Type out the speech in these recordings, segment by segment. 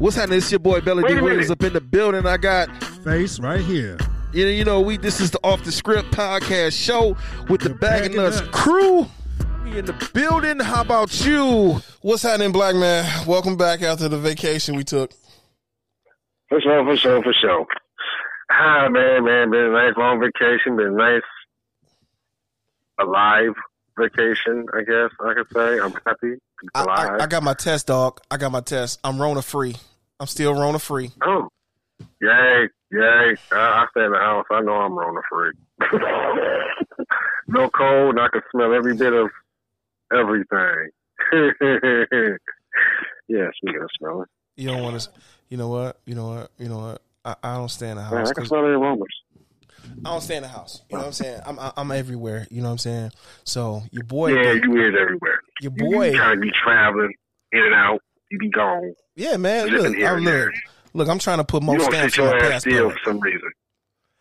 What's happening? It's your boy Belly Wait D a Williams up in the building. I got Face right here. you know, you know, we this is the off the script podcast show with the The Bag Bag and and Nuts Nuts. crew. We in the building. How about you? What's happening, black man? Welcome back after the vacation we took. For sure, for sure, for sure. Ah, man, man, been a nice long vacation. Been a nice, alive vacation. I guess I could say. I'm happy. I, Alive. I, I got my test, dog. I got my test. I'm Rona free. I'm still Rona free. oh, yay, yay! I, I stay in the house. I know I'm Rona free. no cold. and I can smell every bit of everything. yeah, speaking of smelling, You don't want to. You know what? You know what? You know what? I, I don't stay in the man, house. I can smell the aromas. I don't stay in the house. You know what I'm saying? I'm I- I'm everywhere. You know what I'm saying? So your boy, Yeah, you is everywhere. your You boy, be trying to be traveling in and out. You be gone. yeah, man. Look, here I and look, look. I'm trying to put more stamps on my your ass still passport. for some reason.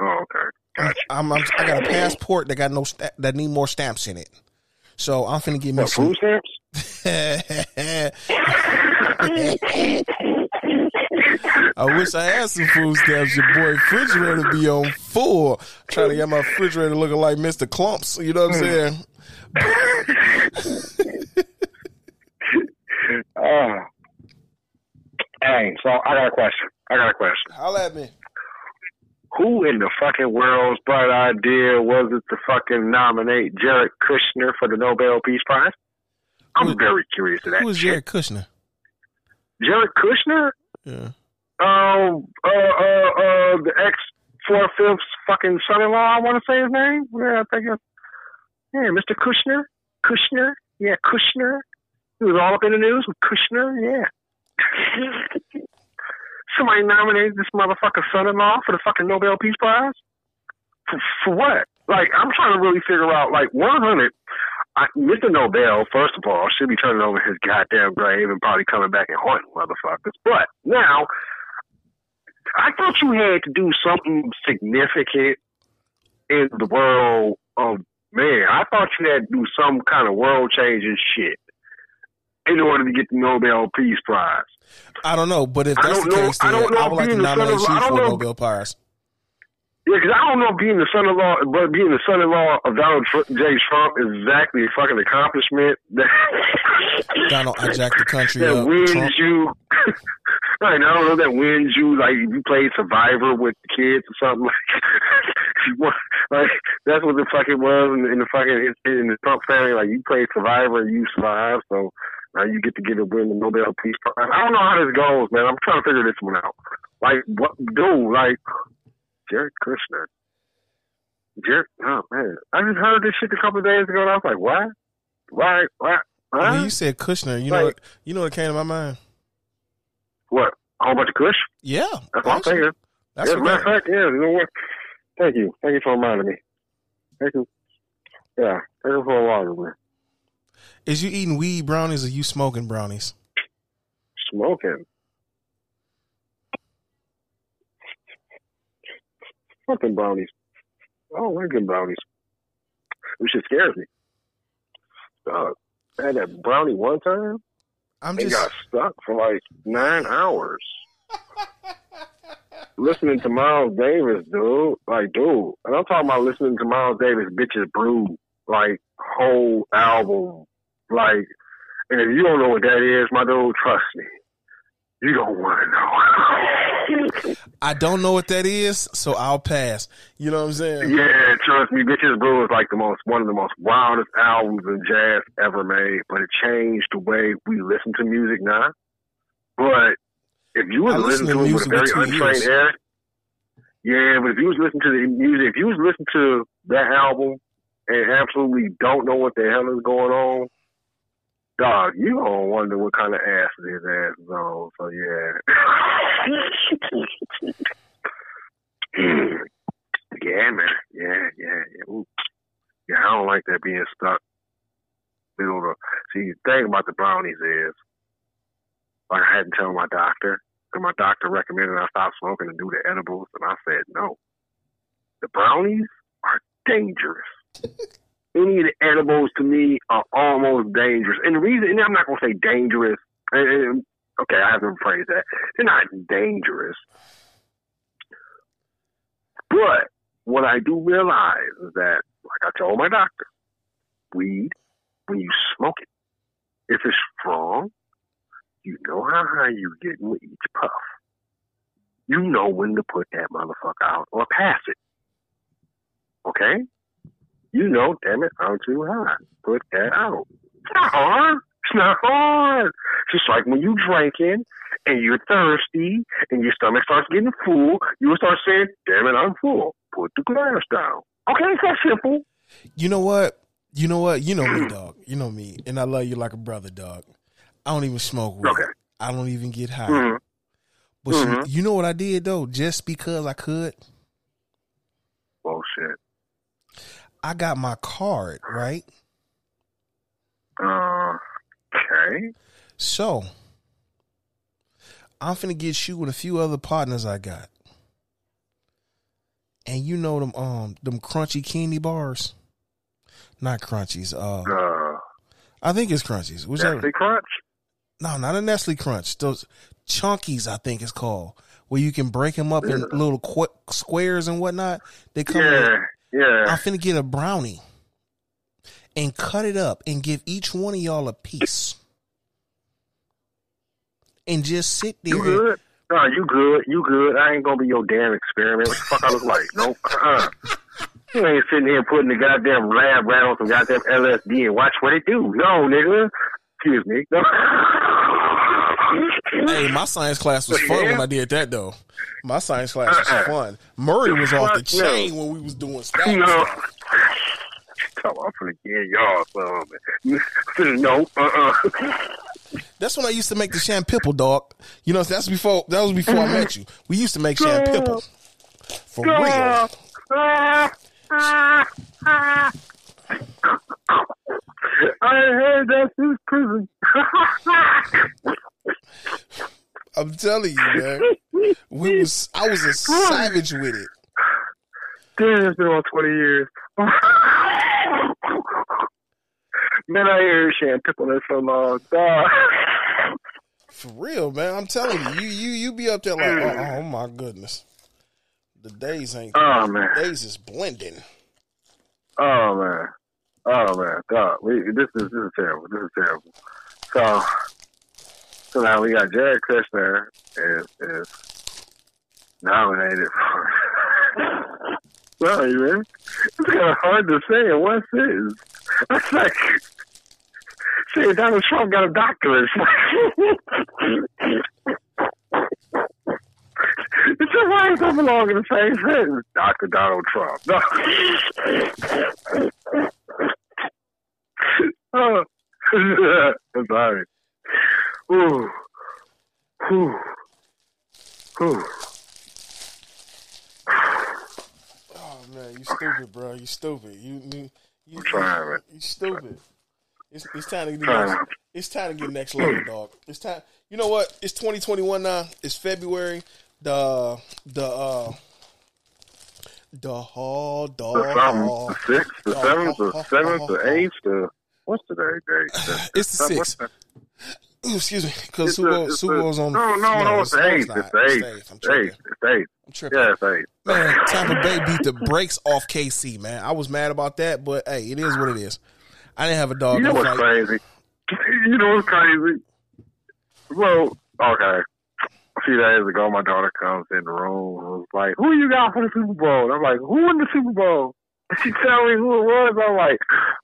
Oh, okay. Gotcha. I'm, I'm I got a passport that got no sta- that need more stamps in it. So I'm finna give me What, some. food stamps? I wish I had some food stamps. Your boy refrigerator be on full. Trying to get my refrigerator looking like Mr. Klumps. You know what I'm saying? Ah. Hey, so I got a question. I got a question. Holla at me. Who in the fucking world's bright idea was it to fucking nominate Jared Kushner for the Nobel Peace Prize? I'm Who- very curious to that. Who is. Jared Kushner? Jared Kushner? Yeah. Um, uh, uh, uh, the ex four fifths fucking son-in-law. I want to say his name. Yeah, I think it's yeah, Mr. Kushner. Kushner. Yeah, Kushner. He was all up in the news with Kushner. Yeah. Somebody nominated this motherfucker son-in-law for the fucking Nobel Peace Prize. For, for what? Like, I'm trying to really figure out. Like, 100. I, Mr. Nobel, first of all, should be turning over his goddamn grave and probably coming back and haunting motherfuckers. But now, I thought you had to do something significant in the world of man. I thought you had to do some kind of world changing shit in order to get the Nobel Peace Prize. I don't know, but if I that's the know- case, I then don't know I would like to being the son nominate you for know- Nobel Prize. Yeah, because I don't know if being the son-in-law, but being the son-in-law of Donald Tr- J. Trump is exactly a fucking accomplishment that Donald, I jacked the country that up. wins Trump. you. I don't know that wins you. Like you played Survivor with the kids or something. Like, you like that's what the fucking was in, in the fucking in the Trump family. Like you played Survivor and you survived, so now you get to get to win the Nobel Peace Prize. I don't know how this goes, man. I'm trying to figure this one out. Like what, dude? Like Jared Kushner. Jared, oh man, I just heard this shit a couple of days ago, and I was like, what? Why? why Huh? When you said Kushner, you know what? You know what came to my mind? What? A whole bunch of Kush? Yeah, That's what I'm thinking. That's yeah, a what matter of fact, yeah, you know what? Thank you. Thank you for reminding me. Thank you. Yeah, thank you for a while, man. Is you eating weed brownies or you smoking brownies? Smoking. Fucking brownies. I don't like them brownies. This shit scares me. Dog. I had that brownie one time. I'm just got stuck for like nine hours. listening to Miles Davis, dude. Like, dude. And I'm talking about listening to Miles Davis, Bitches Brew, like, whole album. Like, and if you don't know what that is, my dude, trust me. You don't want to know. I don't know what that is, so I'll pass. You know what I'm saying? yeah, trust me, Bitches Brew is like the most, one of the most wildest albums in jazz ever made, but it changed the way we listen to music now. But if you was listening to to it with a very untrained ear, yeah, but if you was listening to the music, if you was listening to that album and absolutely don't know what the hell is going on, dog, you gonna wonder what kind of ass his ass is on. So yeah. yeah, man. Yeah, yeah, yeah. Ooh. Yeah, I don't like that being stuck. Middle of the, see, the thing about the brownies is, like I had to tell my doctor, because my doctor recommended I stop smoking and do the edibles, and I said no. The brownies are dangerous. Any of the edibles to me are almost dangerous. And the reason, and I'm not going to say dangerous, and, Okay, I have to rephrase that. They're not dangerous. But what I do realize is that, like I told my doctor, weed, when you smoke it, if it's strong, you know how high you get with each puff. You know when to put that motherfucker out or pass it. Okay? You know, damn it, I'm too high. Put that out. It's not hard. It's not hard. Just like when you drinking and you're thirsty and your stomach starts getting full, you will start saying, damn it, I'm full. Put the glass down. Okay, it's that simple. You know what? You know what? You know me, dog. You know me, and I love you like a brother, dog. I don't even smoke weed. Okay. I don't even get high. Mhm. But Mhm. you, know what I did though? Just because I could, Bullshit. I got my card right. Uh, okay. So I'm finna get you with a few other partners I got. And you know them um them crunchy candy bars? Not crunchies. Uh Uh, I think it's crunchies. Whichever. Nestle Crunch? No, not a Nestle Crunch. Those chunkies, I think it's called, where you can break them up in little qu- squares and whatnot. They come. Yeah, yeah. I'm finna get a brownie and cut it up and give each one of y'all a piece, and just sit there. You good? No, you good. You good. I ain't gonna be your damn experiment. What the fuck I look like? No, uh-uh. You ain't sitting here putting the goddamn lab rat on some goddamn LSD and watch what it do. No, nigga. Excuse me. No. Hey, my science class was fun Yeah. when I did that though. My science class was Uh-uh. fun. Murray was off the chain when we was doing stuff. No. Come on, I'm give y'all some. No, uh-uh. That's when I used to make the shampipple, dog. You know, that's before that was before I met you. We used to make shampipple. For real. Ah, ah, ah, I heard that since prison. I'm telling you, man. We was I was a savage with it. Damn, it's been about 20 years. Man, I hear Shan Pickle that so long. Dog. For real, man. I'm telling you, you you you be up there like, oh, oh my goodness. The days ain't Oh, man. days is blending. Oh, man. Oh, man. God, we, this, is, this is terrible. This is terrible. So, so now we got Jared Kushner is, is nominated for. Sorry, man. It's kind of hard to say in one sentence. It's like saying Donald Trump got a doctorate. It's why it doesn't belong in the same sentence. Dr. Donald Trump. No. Oh. I'm sorry. Ooh. Ooh. Ooh. Oh man, you stupid, bro. You stupid. You you you, I'm trying, man. you stupid. It's it's time to get next, it's time to get next level, dog. It's time. You know what? It's 2021 now. It's February. The the uh the hall The dog. something. The sixth, the seventh, the seventh, the eighth, the what's today's date? It's the sixth. Ooh, excuse me, because It's Super the- Bowl, Super the- Bowl's on. No, no, no, it's the eighth. It's the eighth. I'm It's the tripping. eighth. It's the eighth. I'm tripping. Yeah, it's eighth. Man, Tampa Bay beat the brakes off KC. Man, I was mad about that, but hey, it is what it is. I didn't have a dog You know what's fight. crazy? You know what's crazy? Well, okay. A few days ago, my daughter comes in the room and was like, "Who you got for the Super Bowl?" And I'm like, "Who won the Super Bowl?" And she tell me who it was. I'm like,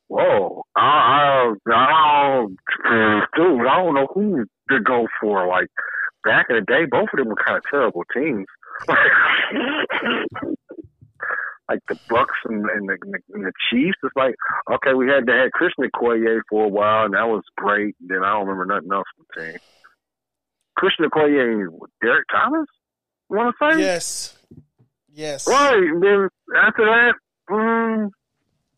"Whoa, I, I, I don't, dude, I don't know who to go for." Like back in the day, both of them were kind of terrible teams. like the Bucks and, and, the, and the Chiefs. It's like, okay, we had to had Christian Okoye for a while, and that was great. Then I don't remember nothing else from the team. Christian Okoye, and Derrick Thomas. You want to say? Yes, yes. Right. Then after that, um,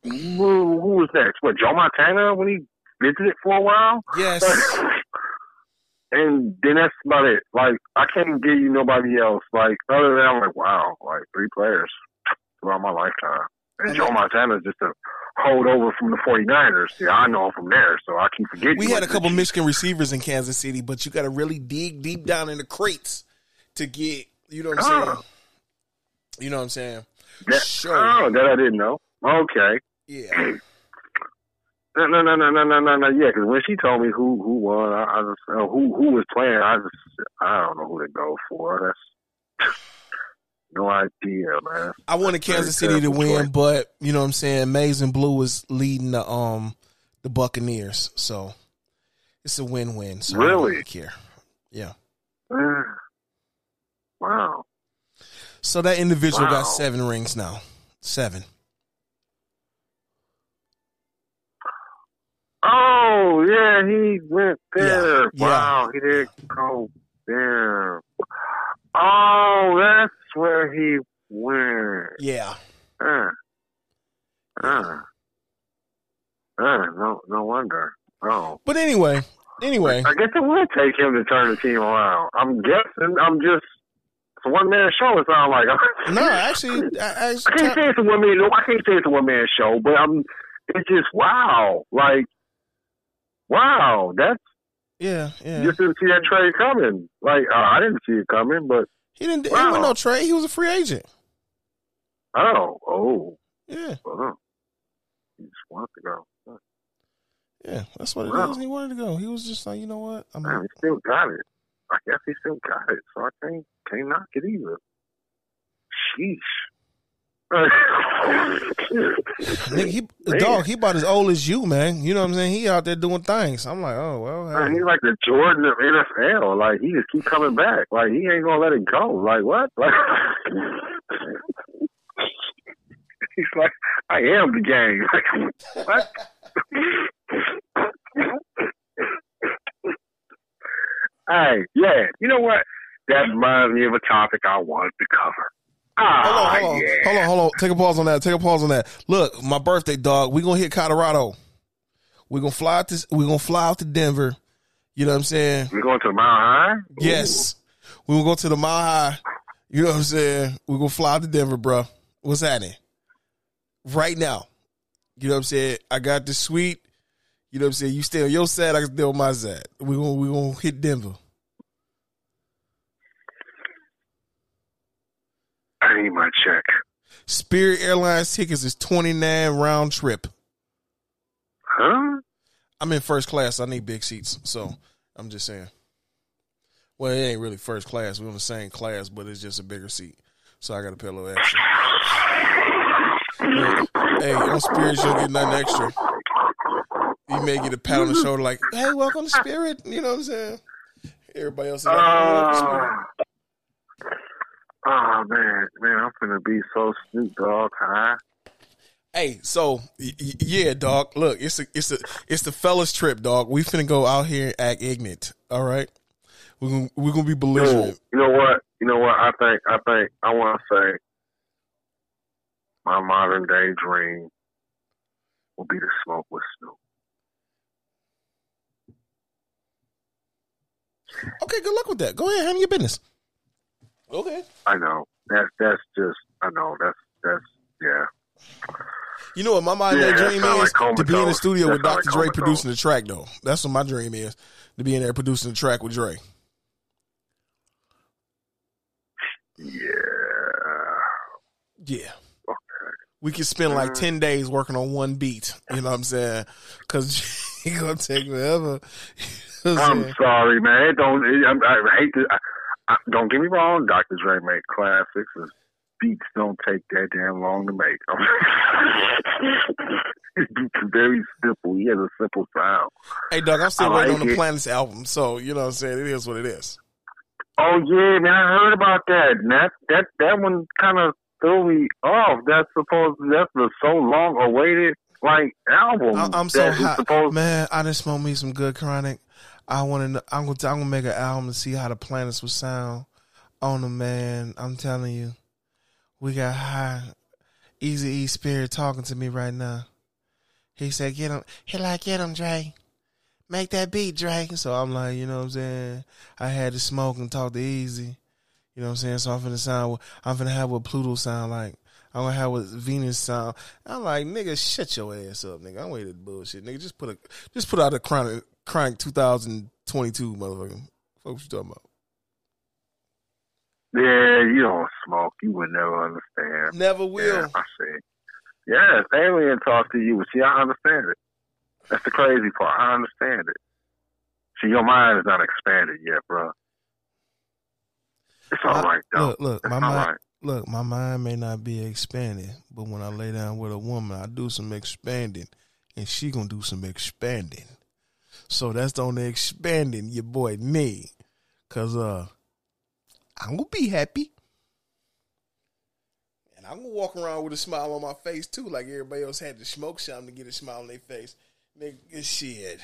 who, who was next? What Joe Montana when he visited for a while? Yes. and then that's about it. Like I can't give you nobody else. Like other than I'm like, wow, like three players throughout my lifetime. And Joe that- Montana is just a hold over from the 49ers. Yeah, I know him from there, so I keep forgetting. We had a couple Michigan receivers in Kansas City, but you got to really dig deep down in the crates to get. You know what I'm saying? Oh. You know what I'm saying? That, Sure. Oh, that I didn't know. Okay. Yeah. No, no, no, no, no, no, no, no. Yeah, because when she told me who who won, I, I just uh, who who was playing. I just I don't know who to go for. That's no idea, man. I wanted Kansas City to win, but you know what I'm saying. Maize and Blue was leading the um the Buccaneers, so it's a win-win. So Really? care. Yeah. Wow. So that individual Wow. got seven rings now. Seven. Oh yeah, he went there. Yeah, yeah. Wow, he did go there. Oh, that's where he went. Yeah. Uh, uh, uh, no, no wonder. Oh, But anyway, anyway, I guess it would take him to turn the team around. I'm guessing. I'm just it's a one man show. It sounds like. no, actually, I, I can't say it's a one man. No, I can't say it's a one man show, but I'm. It's just wow, like wow. That's yeah, yeah. just didn't see that trade coming. Like uh, I didn't see it coming, but He didn't. He Wow. wasn't no trade. He was a free agent. oh, oh, Yeah, he just wanted to go. yeah. That's what it is. Wow. He wanted to go. He was just like, you know what? I'm. Man, he still got it. I guess he still got it, so I can't can't knock it either. Sheesh. Nigga, he Man. dog. He about as old as you, man. You know what I'm saying? He out there doing things. I'm like, oh well. Man, he's like the Jordan of NFL. Like he just keep coming back. Like he ain't gonna let it go. Like what? Like he's like, I am the game. Like what? hey, yeah. You know what? That reminds me of a topic I wanted to cover. Ah, Hold on, hold on, yeah. hold on, hold on. Take a pause on that. Take a pause on that. Look, my birthday, dog. We gonna hit Colorado. We gonna fly out to. We gonna fly out to Denver. You know what I'm saying? We going to the Mile High? Yes. We gonna go to the Mile High. You know what I'm saying? We gonna fly out to Denver, bro. What's happening? Right now. You know what I'm saying? I got the suite. You know what I'm saying? You stay on your side, I can stay on my side. We gonna we gonna hit Denver. Need my check. Spirit Airlines tickets is 29 round trip. Huh? I'm in first class. I need big seats. So I'm just saying. Well, it ain't really first class. We're in the same class, but it's just a bigger seat. So I got to pay a little extra. Hey, on Spirit, you'll get nothing extra. You may get a pat on the shoulder like, hey, welcome to Spirit. You know what I'm saying? Everybody else is like, oh, welcome to Spirit. Uh, oh man, man, I'm gonna be so Snoop Dogg high. Hey, so y- yeah, dog. Look, it's a it's a it's the fellas trip, dog. We finna go out here and act ignorant. All right, we're gonna we're gonna be belligerent. you know what? You know what? I think I think I want to say my modern day dream will be to smoke with Snoop. Okay, good luck with that. Go ahead, handle your business. Okay. I know that's that's just I know that's that's yeah. You know what my mind Yeah, dream is like to be in the studio That with Dr. like Dre producing the track though. That's what my dream is to be in there producing the track with Dre. Yeah. Yeah. Okay. We could spend like Mhm. ten days working on one beat. You know what I'm saying? Because he gonna take forever. You know I'm I'm sorry, man. It don't it, I, I hate to. I, I, don't get me wrong. Dr. Dre made classics. His beats don't take that damn long to make. Are very simple. He has a simple sound. Hey, Doug, I'm still I waiting like on the it. Planets album, so you know what I'm saying. It is what it is. Oh yeah, man. I heard about that. And that that that one kind of threw me off. That's supposed. That's the so long awaited like album. I, I'm so hot, Supposed, man. I just smoked me some good chronic. I want to. I'm gonna. I'm gonna make an album to see how the planets will sound on them, man. I'm telling you, we got high, Easy E Spirit talking to me right now. He said, "Get him." He like, "Get him, Dre. Make that beat, Dre." So I'm like, you know what I'm saying. I had to smoke and talk to Eazy. You know what I'm saying. So I'm finna sound. I'm finna have what Pluto sound like. I'm gonna have what Venus sound. I'm like, nigga, shut your ass up, nigga. I'm waiting bullshit, nigga. Just put a, just put out a chronic, chronic 2022, motherfucker. What you talking about? Yeah, you don't smoke. You would never understand. Never will. Yeah, I see. Yeah, if alien talk to you, see, I understand it. That's the crazy part. I understand it. See, your mind is not expanded yet, bro. It's all My- right, though. Look, look, it's my mind, right. look, my mind may not be expanded, but when I lay down with a woman, I do some expanding, and she gonna do some expanding. So that's the only expanding your boy me. cause uh, I'm gonna be happy, and I'm gonna walk around with a smile on my face too, like everybody else had to smoke something to get a smile on their face. Nigga, shit,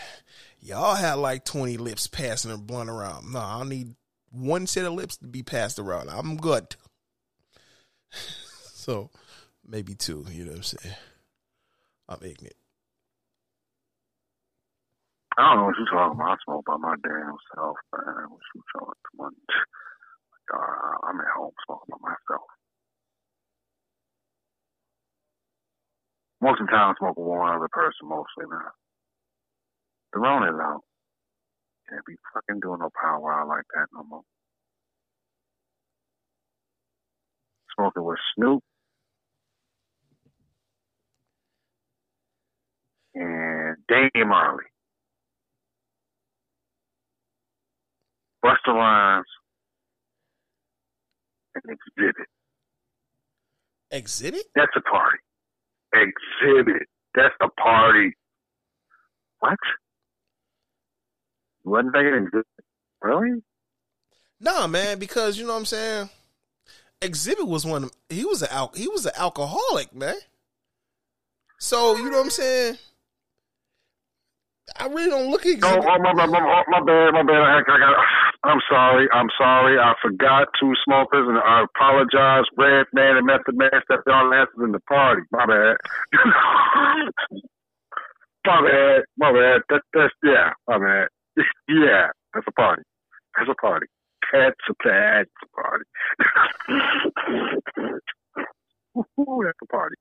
y'all had like twenty lips passing a blunt around. No, I need one set of lips to be passed around. I'm good. so maybe two, you know what I'm saying? I'm ignorant. I don't know what you're talking about. I smoke by my damn self, man. What you talking about? Uh, I'm at home smoking by myself. Most of the time, I'm smoking with one other person, mostly now. The Rona's out. Can't be fucking doing no power like that no more. Smoking with Snoop and Dame Marley. Busta Rhymes and Xzibit. Xzibit? That's a party. Xzibit. That's a party. What? You wasn't thinking Xzibit? Really? Nah, man, because you know what I'm saying. Xzibit was one. Of, he was al- he was an alcoholic, man. So you know what I'm saying. I really don't look at Oh, oh my, my, my, my bad, my bad. I, I got, I'm sorry. I'm sorry. I forgot two smokers, and I apologize. Redman and Method Man stepped on answers in the party. My bad. my bad. My bad. That, that's yeah. My bad. yeah, that's a party. That's a party. That's a that's a party. Ooh, that's a party.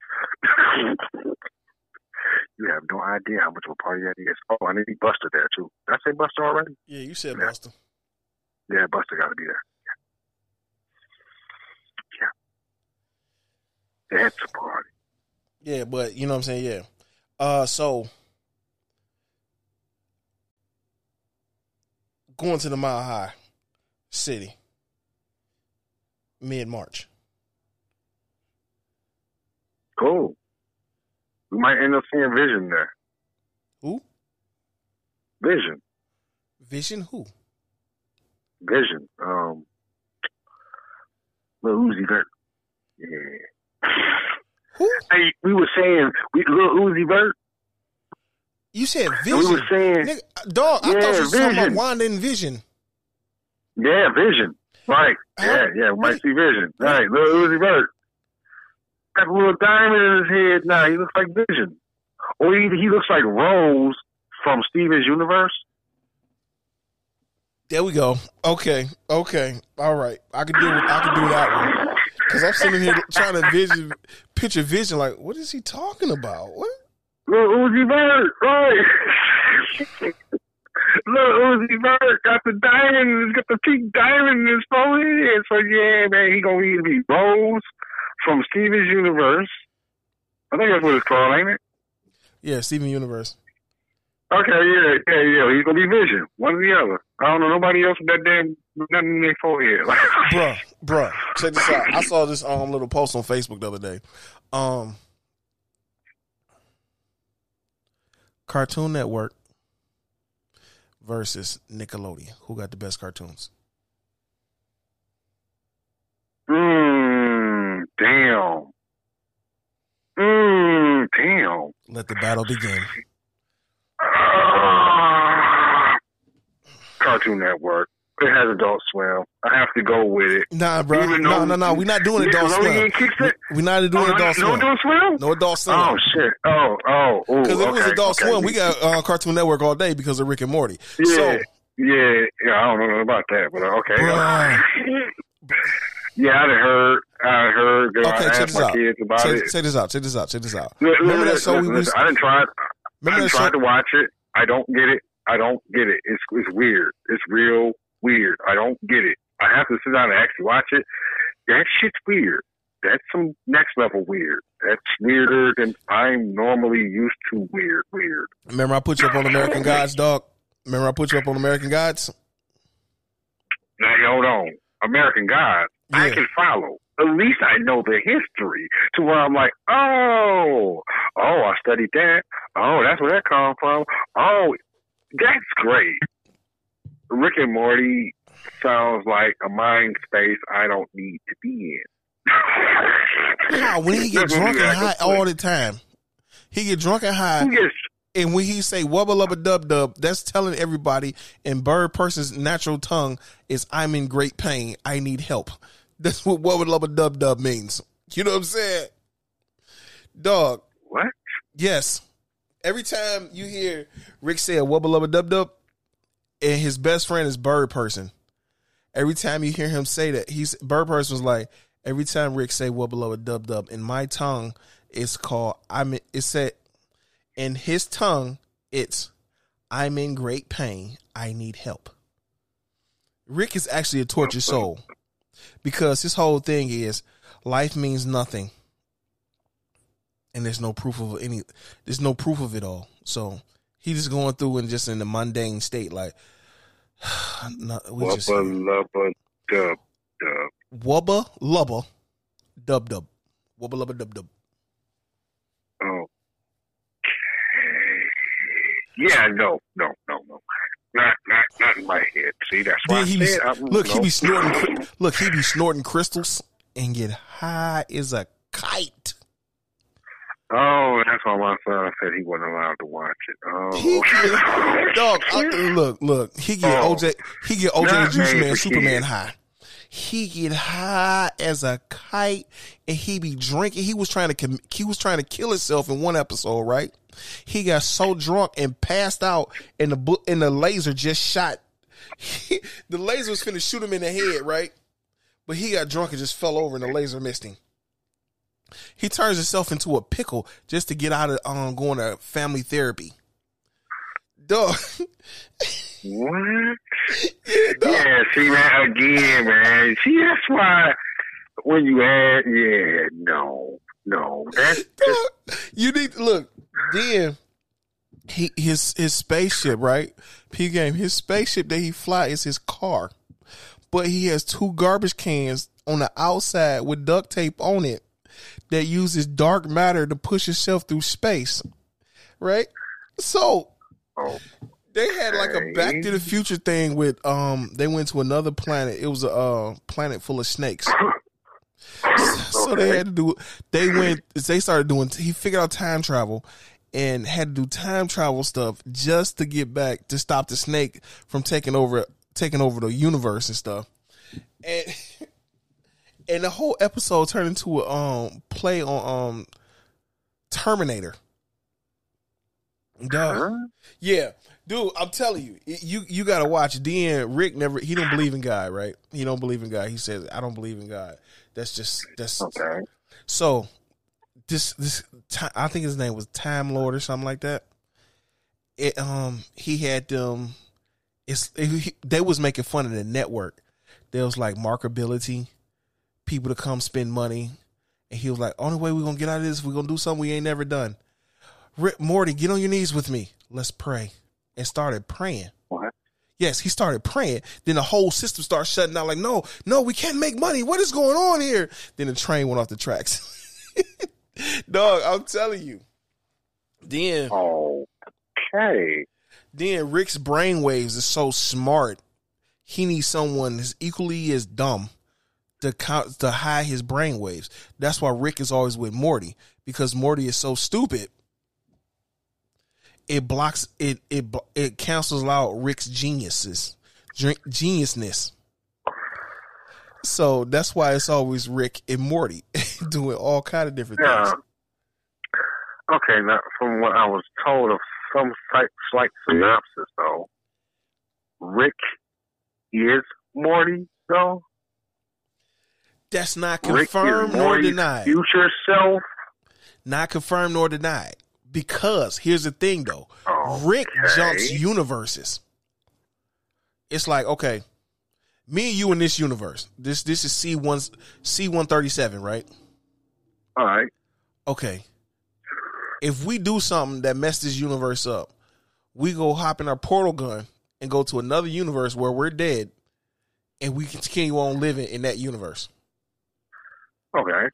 you have no idea how much of a party that is. Oh, I need Busta there too. Did I say Busta already? Yeah, you said Yeah. Busta. Yeah, Busta got to be there. Yeah. yeah. That's a party. Yeah, but you know what I'm saying. Yeah. Uh, so going to the Mile High City mid March. Cool. We might end up seeing Vision there. Who? Vision. Vision? Who? Vision. Um, Lil Uzi Vert. Yeah. Who? Hey, we were saying we Lil Uzi Vert. You said And we Vision. were saying, Nigga, dog, I Yeah, thought you were talking about Vision. Wanda and Vision. yeah, Vision. Right. Huh? Yeah, yeah. We might see Vision. Right. Lil Uzi Vert. Got a little diamond in his head now. He looks like Vision. Or he, he looks like Rose from Steven's Universe. There we go. Okay, okay, all right. I can do I can do that one because I'm sitting here trying to vision, picture vision. Like, what is he talking about? What? Lil Uzi Vert, right. Lil Uzi Vert got the diamond, he's got the pink diamond in his forehead. So yeah, man, he gonna either be Rose from Steven's Universe. I think that's what it's called, ain't it? Yeah, Steven Universe. Okay, yeah, yeah, yeah. He's gonna be Vision, one or the other. I don't know nobody else with that damn nothing in their forehead. bruh, bruh. Check this out. I saw this um little post on Facebook the other day. Um, Cartoon Network versus Nickelodeon. Who got the best cartoons? Mmm, damn. Mmm, damn. Let the battle begin. Ah. Cartoon Network. It has Adult Swim. I have to go with it. Nah, bro. Even No, no, no. We're not doing Adult Swim. Kicks it. We're not doing Oh, Adult no, Swim. Adult Swim? No Adult Swim. Oh shit! Oh, oh, oh. Because if it was Adult okay. Swim, we got uh, Cartoon Network all day because of Rick and Morty. Yeah, So, yeah, yeah. I don't know about that, but uh, okay. Yeah, I heard. I heard. Girl, Okay, I check this my out. kids about Check, it. check this out. Check this out. Check this out. Remember that show we was- I didn't try. I Remember didn't try show? to watch it. I don't get it. I don't get it. It's it's weird. It's real weird. I don't get it. I have to sit down and actually watch it. That shit's weird. That's some next level weird. That's weirder than I'm normally used to. Weird, weird. Remember I put you up on American Gods, dog. Remember I put you up on American Gods. Now hold on. American God, I can follow. At least I know the history to where I'm like, oh, oh, I studied that. Oh, that's where that come from. Oh, that's great. Rick and Morty sounds like a mind space I don't need to be in. How when he get drunk and high all the time. He get drunk and high, gets and when he say wubba lubba dub dub, that's telling everybody in bird person's natural tongue is I'm in great pain. I need help. That's what wubba lubba dub dub means. You know what I'm saying? Dog, what? yes. Every time you hear Rick say a wubba lubba dub dub, and his best friend is bird person. Every time you hear him say that, he's bird person was like, every time Rick say wubba lubba dub dub, in my tongue, it's called I'm it said in his tongue, it's I'm in great pain. I need help. Rick is actually a tortured soul because his whole thing is life means nothing. And there's no proof of any there's no proof of it all. So he just going through and just in the mundane state, like no, we just lubba dub dub. wubba lubba dub dub. Wubba lubba dub dub. Oh. Yeah, no, no, no, no. Not, not, not in my head. See, that's why I he be, said. Look, he be snorting. Look, he be snorting crystals and get high as a kite. Oh, that's why my son said he wasn't allowed to watch it. Oh. He Oh, get, dog, I, look, look. He get Oh. OJ. He get OJ and Juice Man, Superman kids. high. He get high as a kite, and he be drinking. He was trying to. He was trying to kill himself in one episode, right? He got so drunk and passed out, and the bu- and the laser just shot. the laser was finna shoot him in the head, right? But he got drunk and just fell over, and the laser missed him. He turns himself into a pickle just to get out of um, going to family therapy. Dog. what? yeah, dog. Yeah, see, man, again, man. See, that's why when you add, yeah, no, no. That's just, you need to look. Then he his his spaceship, right? P game. His spaceship that he fly is his car, but he has two garbage cans on the outside with duct tape on it that uses dark matter to push itself through space, right? So oh, they had like a Back to the Future thing with um. They went to another planet. It was a uh, planet full of snakes. so they had to do. They went. They started doing. He figured out time travel, and had to do time travel stuff just to get back to stop the snake from taking over, taking over the universe and stuff. And and the whole episode turned into a um play on um Terminator. Dog. huh? Yeah, dude, I'm telling you, you you gotta watch. Dan Rick never he don't believe in God, right? He don't believe in God. He says, "I don't believe in God." That's just that's Okay. so. This this I think his name was Time Lord or something like that. It um he had them. It's it, he- they was making fun of the network. There was like markability, people to come spend money, and he was like, "Only way we're gonna get out of this, we're gonna do something we ain't never done." Rick Morty, get on your knees with me. Let's pray. And started praying. What? Yes, he started praying. Then the whole system started shutting down. Like, no, no, we can't make money. What is going on here? Then the train went off the tracks. Dog, I'm telling you. Then, Okay. then Rick's brainwaves is so smart. He needs someone as equally as dumb to count, to hide his brainwaves. That's why Rick is always with Morty because Morty is so stupid. It blocks it. It it cancels out Rick's geniuses, gen- geniusness. So that's why it's always Rick and Morty doing all kind of different Yeah. things. Okay. Now, from what I was told of some slight, slight synopsis, though, Rick is Morty, though. That's not confirmed nor denied. Future self. Not confirmed nor denied. Because here's the thing though. Rick jumps universes. It's like, okay, me and you in this universe. This this is C one C one thirty seven, right? All right. Okay. If we do something that mess this universe up, we go hop in our portal gun and go to another universe where we're dead and we continue on living in that universe. Okay.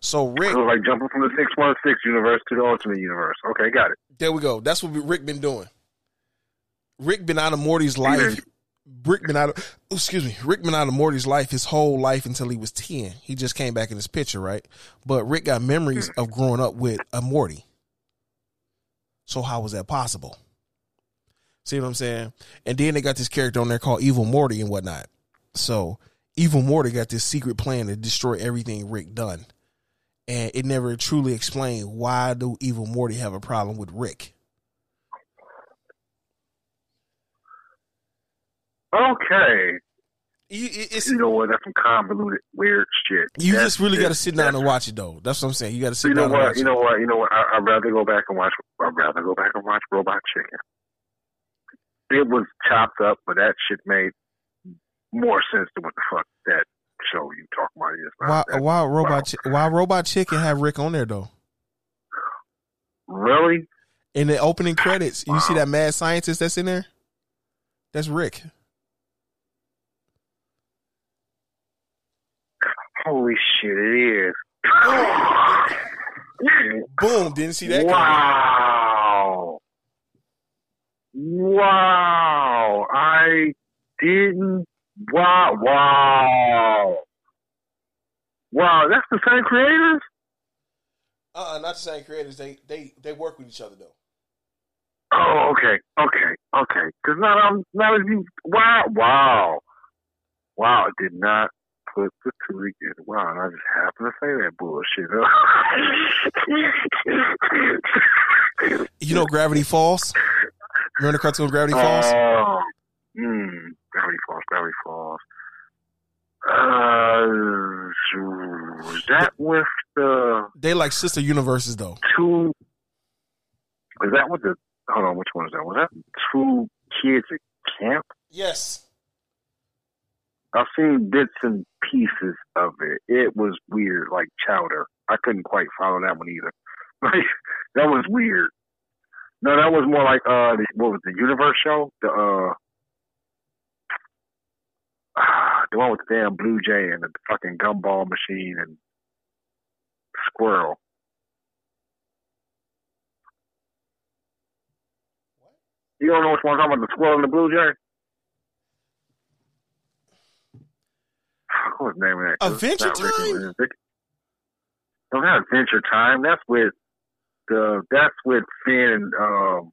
So Rick So like jumping from the six one six universe to the ultimate universe. Okay, got it. There we go. That's what Rick been doing. Rick been out of Morty's life. Rick been out of oh, excuse me. Rick been out of Morty's life his whole life until he was ten. He just came back in his picture, right? But Rick got memories hmm. of growing up with a Morty. So how was that possible? See what I'm saying? And then they got this character on there called Evil Morty and whatnot. So Evil Morty got this secret plan to destroy everything Rick done. And it never truly explained why do Evil Morty have a problem with Rick. Okay. You, it's, You know what? That's some convoluted, weird shit. you That's just really got to sit down and watch it though. That's what I'm saying. You got to sit You know down and what? watch You it. know what? You know what? I, I'd rather go back and watch. I'd rather go back and watch Robot Chicken. It was chopped up, but that shit made more sense than what the fuck that show you talk about is. Why, That- why robot? wow. Chi- Why robot chicken have Rick on there though? Really? In the opening credits, you see that mad scientist that's in there. That's Rick. Holy shit! It is. Boom! Didn't see that. coming. wow. Wow. I didn't. Wow. Wow. Wow. That's the same creators? Uh, uh not the same creators. They they they work with each other though. Oh, okay. Okay. Okay. Because now I'm. Now you. Wow. Wow. Wow. I did not put the two together. Wow. And I just happened to say that bullshit. You know Gravity Falls. Remember the cartoon of Gravity Falls? Oh, mm, Gravity Falls, Gravity Falls. Uh, is that with the They like sister universes though. two? Is that with the? Hold on, which one is that? Was that two kids at camp? Yes. I've seen bits and pieces of it. It was weird, like Chowder. I couldn't quite follow that one either. Like that was weird. No, that was more like uh, the, what was the Universe show? The uh, ah, the one with the damn Blue Jay and the fucking gumball machine and squirrel. You don't know which one I'm talking about? The squirrel and the Blue Jay. Fuck, What's the name of that? Adventure Time? No, not Adventure Time. That's with the. That's with Finn and um,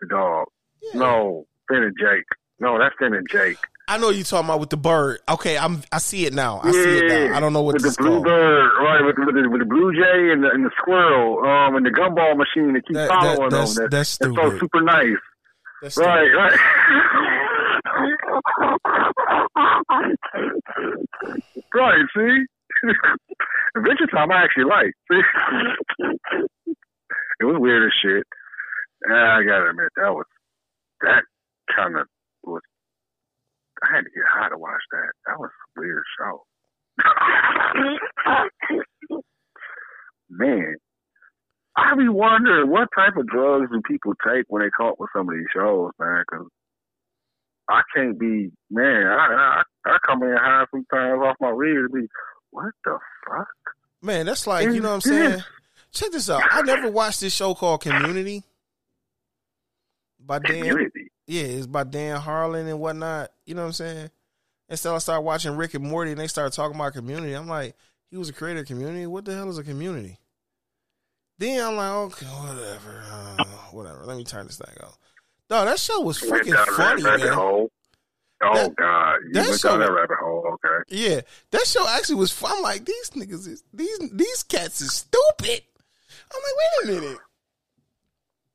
the dog. Yeah. No, Finn and Jake. No, that's Finn and Jake. I know you talking about with the bird. Okay, I'm. I see it now. I see it now. I don't know what with this the blue called. bird, right? With, with, the, with the blue jay and the, and the squirrel, um, and the gumball machine that keeps That- following that- that's- them. That, that's that's so super nice. That's Right, right. right, see? Adventure Time I actually like. See? it was weird as shit. I gotta admit, that was, that kind of was, I had to get high to watch that. That was a weird show. Man, I be wondering what type of drugs do people take when they come up with some of these shows, man? Because I can't be, man. I, I I come in high sometimes off my rear to be, what the fuck? Man, that's like you know what I'm saying. Check this out. I never watched this show called Community by Dan. Community. Yeah, it's by Dan Harmon and whatnot. You know what I'm saying? Instead, I started watching Rick and Morty, and they started talking about Community. I'm like, he was a creator of Community. What the hell is a community? Then I'm like, okay, whatever, uh, whatever. Let me turn this thing off. No, that show was freaking that funny, rabbit man. hole. Oh That- God, you that went show- down that rabbit hole. Okay. Yeah, that show actually was fun. I'm like, these niggas is these these cats is stupid. I'm like, wait a minute.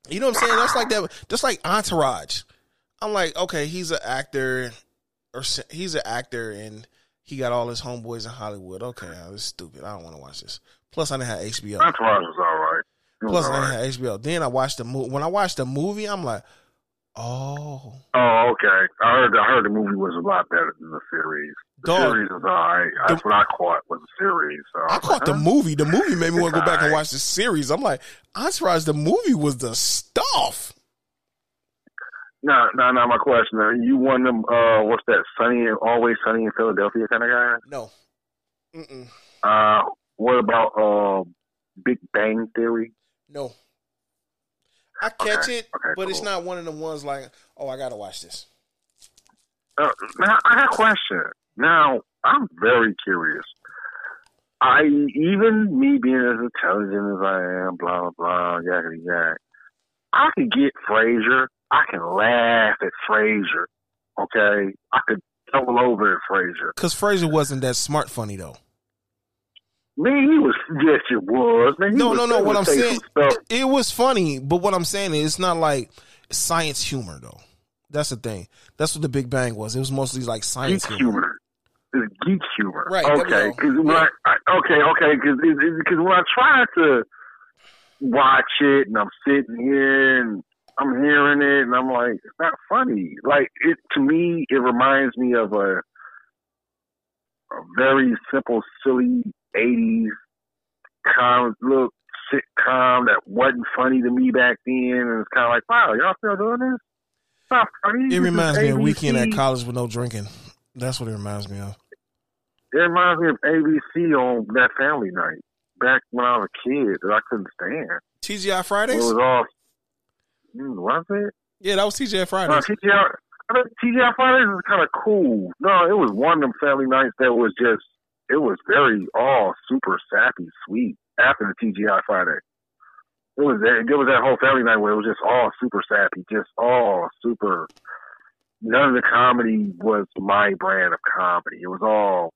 You know what I'm saying? That's like that. That's like Entourage. I'm like, okay, he's an actor, or he's an actor, and he got all his homeboys in Hollywood. Okay, this is stupid. I don't want to watch this. Plus, I didn't have HBO. Entourage was all right. Was Plus, all I right. didn't have HBO. Then I watched the movie. When I watched the movie, I'm like, oh, Oh, okay. I heard. I heard the movie was a lot better than the series. The Dog. series was all right. That's what I caught was the series. So I caught like, the huh? movie. The movie made me want to go back and watch the series. I'm like, Entourage, the movie was the stuff. No, no, no. My question: Are you one of them? Uh, what's that? Sunny, and always sunny in Philadelphia kind of guy? No. Mm-mm. Uh, what about uh, Big Bang Theory? No. I catch Okay, it, okay, but it's not one of the ones like, oh, I gotta watch this. Uh, now I got a question. Now I'm very curious. I even me being as intelligent as I am, blah blah blah, yakety yak. I could get Frasier. I can laugh at Frasier. Okay, I could double over at Frasier. Because Fraser wasn't that smart funny though. Man, he was yes, it was. Man, No, was, no, no. What I'm saying, it was funny, but what I'm saying is, it's not like science humor though. That's the thing. That's what the Big Bang was. It was mostly like geek science humor. humor. It's geek humor. Right, Okay. Because when I, I okay, okay, because because when I try to watch it and I'm sitting here and I'm hearing it and I'm like, it's not funny. Like it to me, it reminds me of a a very simple, silly '80s kind of little sitcom that wasn't funny to me back then, and it's kind of like, wow, y'all still doing this? It's not funny. It reminds me of weekend at college with no drinking. That's what it reminds me of. It reminds me of ABC on that family night back when I was a kid that I couldn't stand. TGI Fridays. It was all, mm, was it? Yeah, that was TGI No, Fridays. TGI, TGI Fridays is kind of cool. No, it was one of them family nights that was just, it was very all super sappy, sweet after the TGI Friday. It was that, it was that whole family night where it was just all super sappy, just all super. None of the comedy was my brand of comedy. It was all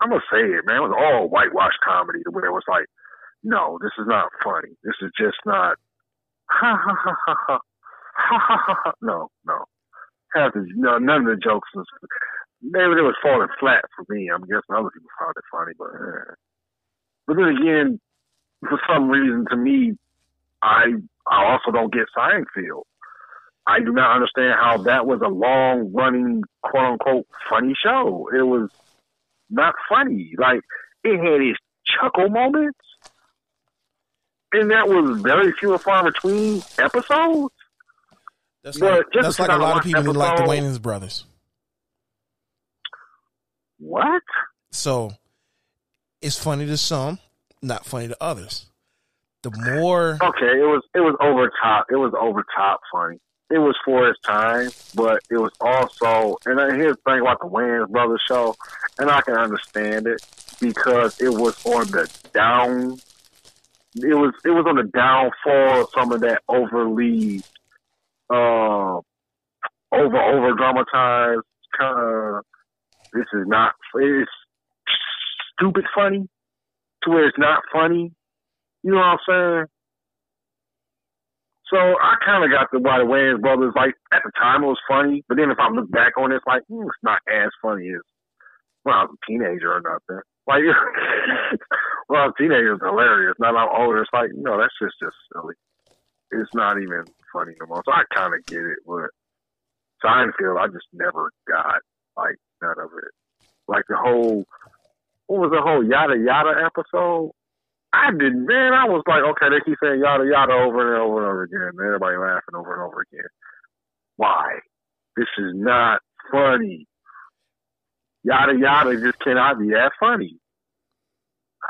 I'm gonna say it, man. It was all whitewash comedy where it was like, no, this is not funny. This is just not. Ha ha ha ha ha ha ha ha. No, no. Half no, none of the jokes was. Maybe it was falling flat for me. I'm guessing other people found it funny, but. Eh. But then again, for some reason, to me, I I also don't get Seinfeld. I do not understand how that was a long running quote unquote funny show. It was not funny. Like it had its chuckle moments, and that was very few and far between episodes. That's But like, that's like a lot of people who like the episode- Wayans brothers. What? So it's funny to some, not funny to others. The more Okay, it was it was over top. It was over top funny. It was for its time, but it was also. And here's the thing about the Wayans Brothers show, and I can understand it because it was on the down. It was it was on the downfall of some of that overly, uh, over over dramatized kind of. This is not. It's stupid funny to where it's not funny. You know what I'm saying? So I kind of got the why the Wayans brothers like at the time it was funny, but then if I look back on it, it's like mm, it's not as funny as when I was a teenager or nothing. Like when teenagers was a teenager, it's hilarious. Now I'm older, it's like no, that's just just silly. It's not even funny no more. So I kind of get it, but Seinfeld, I just never got like none of it. Like the whole what was the whole yada yada episode? I didn't, man. I was like, okay, they keep saying yada yada over and over and over again. And everybody laughing over and over again. Why? This is not funny. Yada yada just cannot be that funny.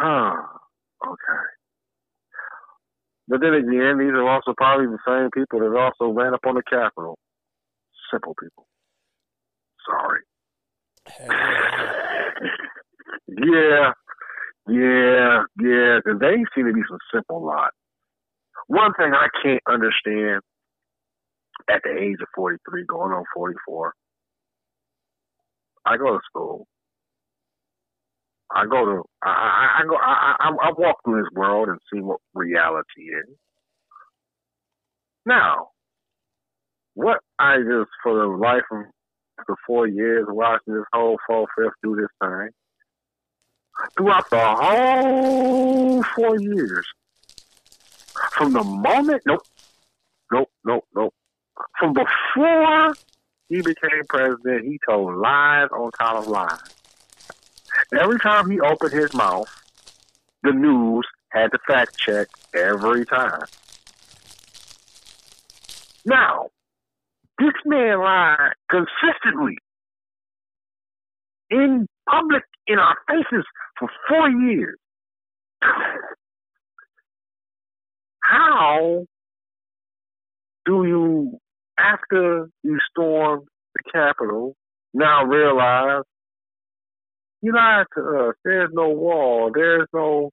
Huh. Okay. But then again, these are also probably the same people that also ran up on the Capitol. Simple people. Sorry. yeah, yeah, yeah, because they seem to be some simple lot. One thing I can't understand at the age of 43, going on 44, I go to school. I go to, I, I, I go, I, I, I walk through this world and see what reality is. Now, what I just, for the life of, the four years watching this whole four fifth do this thing, throughout the whole four years, from the moment, nope, nope, nope, nope, from before he became president, he told lies on top of lies. Every time he opened his mouth, the news had to fact check every time. Now, this man lied consistently in public in our faces for four years. How do you, after you storm the Capitol, now realize you lied to us? There's no wall. There's no.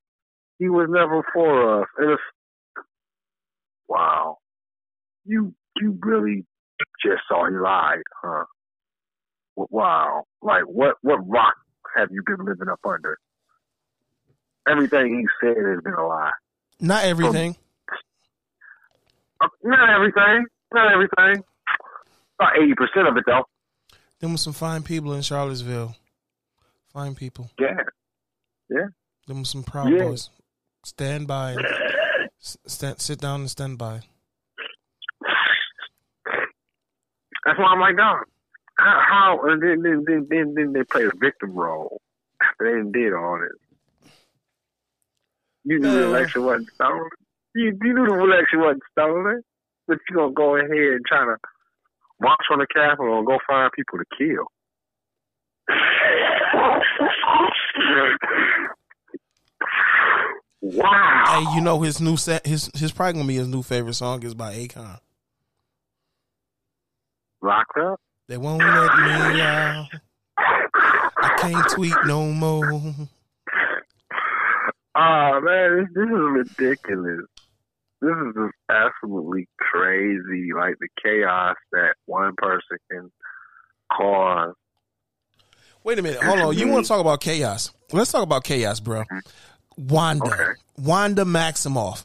He was never for us. And it's wow. You you really just saw he lied, huh? Wow. Like what what rock have you been living up under? Everything he said has been a lie. Not everything. Uh, not everything. Not everything. About eighty percent of it though. Them were some fine people in Charlottesville. Fine people. Yeah. Yeah. Them some proud Yeah. boys. Stand by. Stand, sit down and stand by. That's why I'm like, dog. How, how and then, then then then they play a victim role after they did all this. You knew the Uh. election wasn't stolen. You you knew the election wasn't stolen, but you gonna go ahead and try to march on the Capitol and go find people to kill. Wow. Hey, you know his new set. His his probably gonna be his new favorite song is by Akon. Locked up? They won't let me out. I can't tweet no more. Oh man, this, this is ridiculous. This is just absolutely crazy. Like the chaos that one person can cause. Wait a minute, hold on. You want to talk about chaos? Let's talk about chaos, bro. Wanda, Okay. Wanda Maximoff.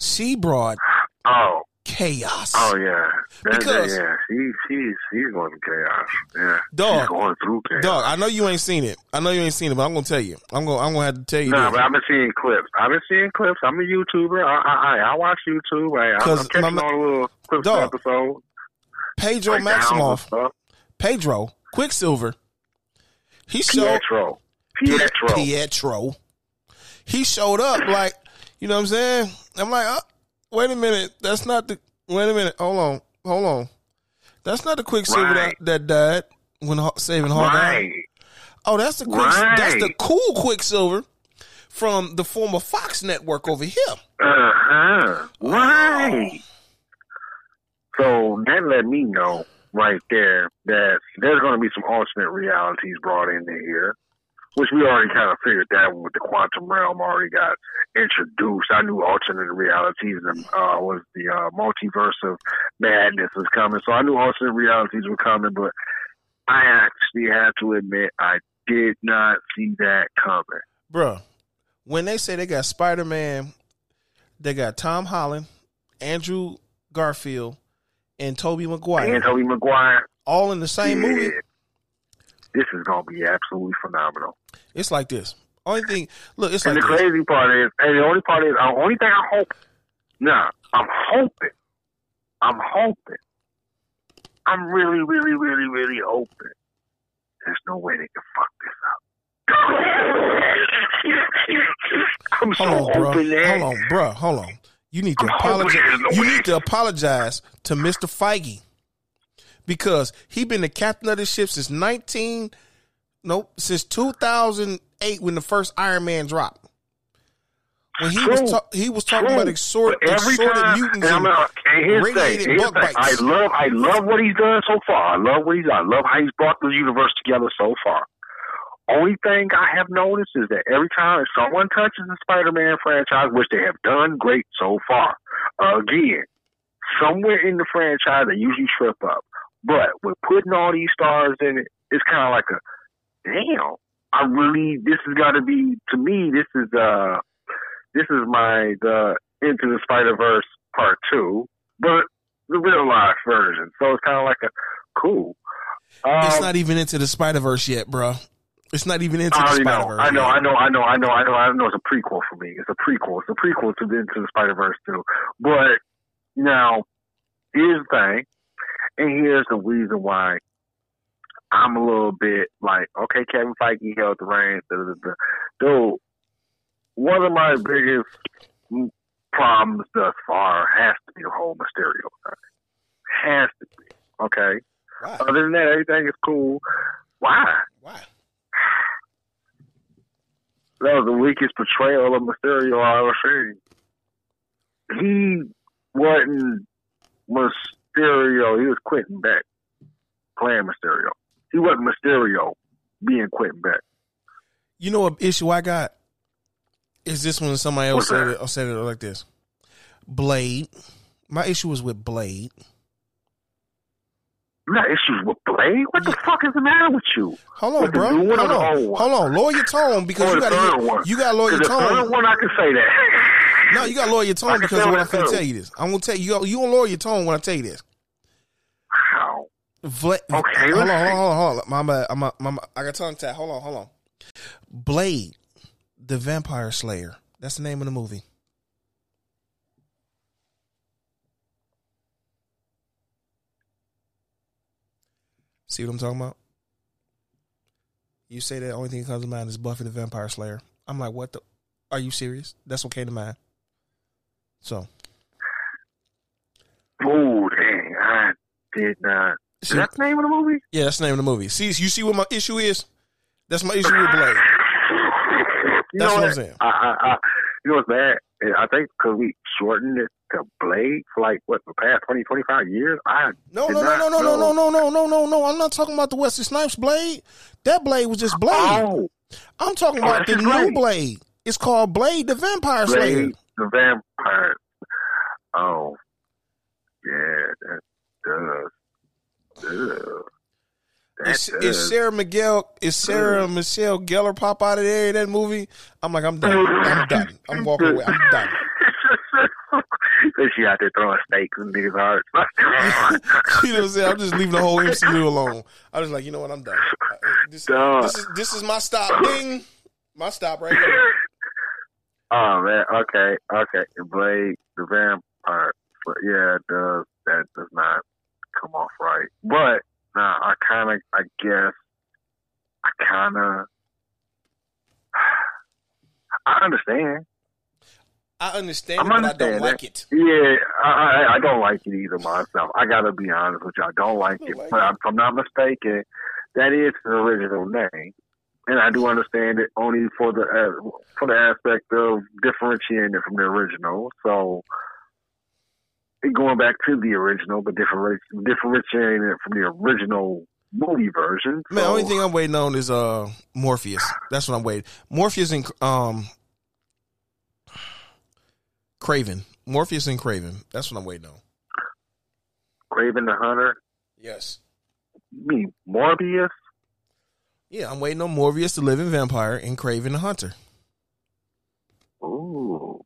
She brought Oh, chaos. oh yeah. That, Because- that, yeah, she, she, she's going through chaos. Yeah, Dog. she's going through chaos. Dog, I know you ain't seen it. I know you ain't seen it, but I'm gonna tell you. I'm gonna I'm gonna have to tell you. No, this. but I've been seeing clips. I've been seeing clips. I'm a YouTuber. I I, I, I watch YouTube. I, I'm, catching my- all the little clips Dog. of episodes. Pedro and Maximoff. Pedro Quicksilver. He showed Pietro. Pietro. Pietro. He showed up like, you know what I'm saying? I'm like, uh, wait a minute, that's not the. Wait a minute, hold on, hold on. That's not the Quicksilver Right. that, that died when saving Hawkeye. Right. Oh, that's the quick, Right. that's the cool Quicksilver from the former Fox network over here. Uh huh. Right. So that let me know right there that there's going to be some alternate realities brought into here, which we already kind of figured that with the quantum realm already got introduced. I knew alternate realities and uh, was the uh, multiverse of madness was coming, so I knew alternate realities were coming, but I actually have to admit I did not see that coming. Bruh, when they say they got Spider Man, they got Tom Holland, Andrew Garfield, and Tobey Maguire And Tobey Maguire, all in the same yeah, movie. This is going to be absolutely phenomenal. It's like this. Only thing, look, it's And like the this. crazy part is, and the only part is, the only thing I hope, nah, I'm hoping, I'm hoping, I'm really, really, really, really hoping. There's no way they can fuck this up. I'm so Hold on, bro. that. Hold on, bro. Hold on. You need to I'm apologize. You need to apologize to Mr. Feige because he been the captain of the ship since nineteen, nope, since two thousand eight when the first Iron Man dropped. When he was ta- he was talking True. about exhort, exhorted time, mutants and and and here's the thing, radiated here's bug the thing. I love, I love what he's done so far. I love what he's done. I love how he's brought the universe together so far. Only thing I have noticed is that every time someone touches the Spider-Man franchise, which they have done great so far, again, somewhere in the franchise they usually trip up. But with putting all these stars in it, it's kind of like a damn. I really, this has got to be to me. This is uh, this is my the Into the Spider Verse Part Two, but the real life version. So it's kind of like a cool. it's Um, not even into the Spider Verse yet, bro. It's not even into I the Spider. Verse. I know. I know. I know. I know. I know. I know. It's a prequel for me. It's a prequel. It's a prequel to the Into the Spider Verse too. But now, here's the thing, and here's the reason why I'm a little bit like, okay, Kevin Feige held the reins. Da, da, da, da. Dude, one of my biggest problems thus far has to be the whole Mysterio thing. Has to be. Okay. Why? Other than that, everything is cool. Why? Why? That was the weakest portrayal of Mysterio I ever seen. He wasn't Mysterio. He was Quentin Beck playing Mysterio. He wasn't Mysterio being Quentin Beck. You know what issue I got? Is this when somebody else What's said that? it or said it like this? Blade. My issue was with Blade. You got issues with Blade? What the fuck is the matter with you? Hold on, With bro. Hold on. Hold on. Lower your tone because Or you got to one? you got to lower your Because the third tone. one I can say that. No, you got to lower your tone because of what I'm going to tell you this. I'm going to tell you. You gonna lower your tone when I tell you this. How? Vla- Okay, hold on, hold on, hold on, hold on. My. I'm a, my, I got tongue tied. Hold on, hold on. Blade, the Vampire Slayer. That's the name of the movie. See what I'm talking about? You say that the only thing that comes to mind is Buffy the Vampire Slayer. I'm like, what the? Are you serious? That's what came to mind. So, Oh, dang. I did not. Is See- that the name of the movie? yeah, that's the name of the movie. See, you see what my issue is? That's my issue with Blade. You That's know what I'm saying. I, I, I, you know what's bad? I think because we shortened it to Blade for like what the past 20, 25 years. I No, no, no, no, no, no, no, no, no, no, no, no. I'm not talking about the Wesley Snipes blade. That blade was just blade. Oh, I'm talking Oh, about the new Blade. It's called Blade the Vampire Slayer. Blade the vampire. Oh, yeah, that does. Ugh. Is, is Sarah Miguel? Is Sarah Michelle Gellar pop out of there in that movie? I'm like, I'm done. I'm done. I'm walking away. I'm done. So she out there throwing stakes in niggas' hearts. you know what I'm saying? I'm just leaving the whole MCU alone. I was like, you know what? I'm done. This, this is this is my stop. Ding. My stop right here. Oh man, okay, okay. Blade the vampire. But yeah, it does that does not come off right. But nah, I kinda I guess I kinda I understand. I understand I'm it, but I don't understanding. like it. Yeah, I, I I don't like it either myself. I gotta be honest with you. I don't like You it. like But if I'm not mistaken, that is the original name, and I do understand it only for the uh, for the aspect of differentiating it from the original. So going back to the original, but different differentiating it from the original movie version. Man, the only thing I'm waiting on is uh Morpheus. That's what I'm waiting. Morpheus and um Kraven. Morpheus and Kraven. That's what I'm waiting on. Kraven the Hunter, Yes. you mean Morbius. Yeah, I'm waiting on Morpheus, the living vampire, and Kraven the Hunter. Ooh,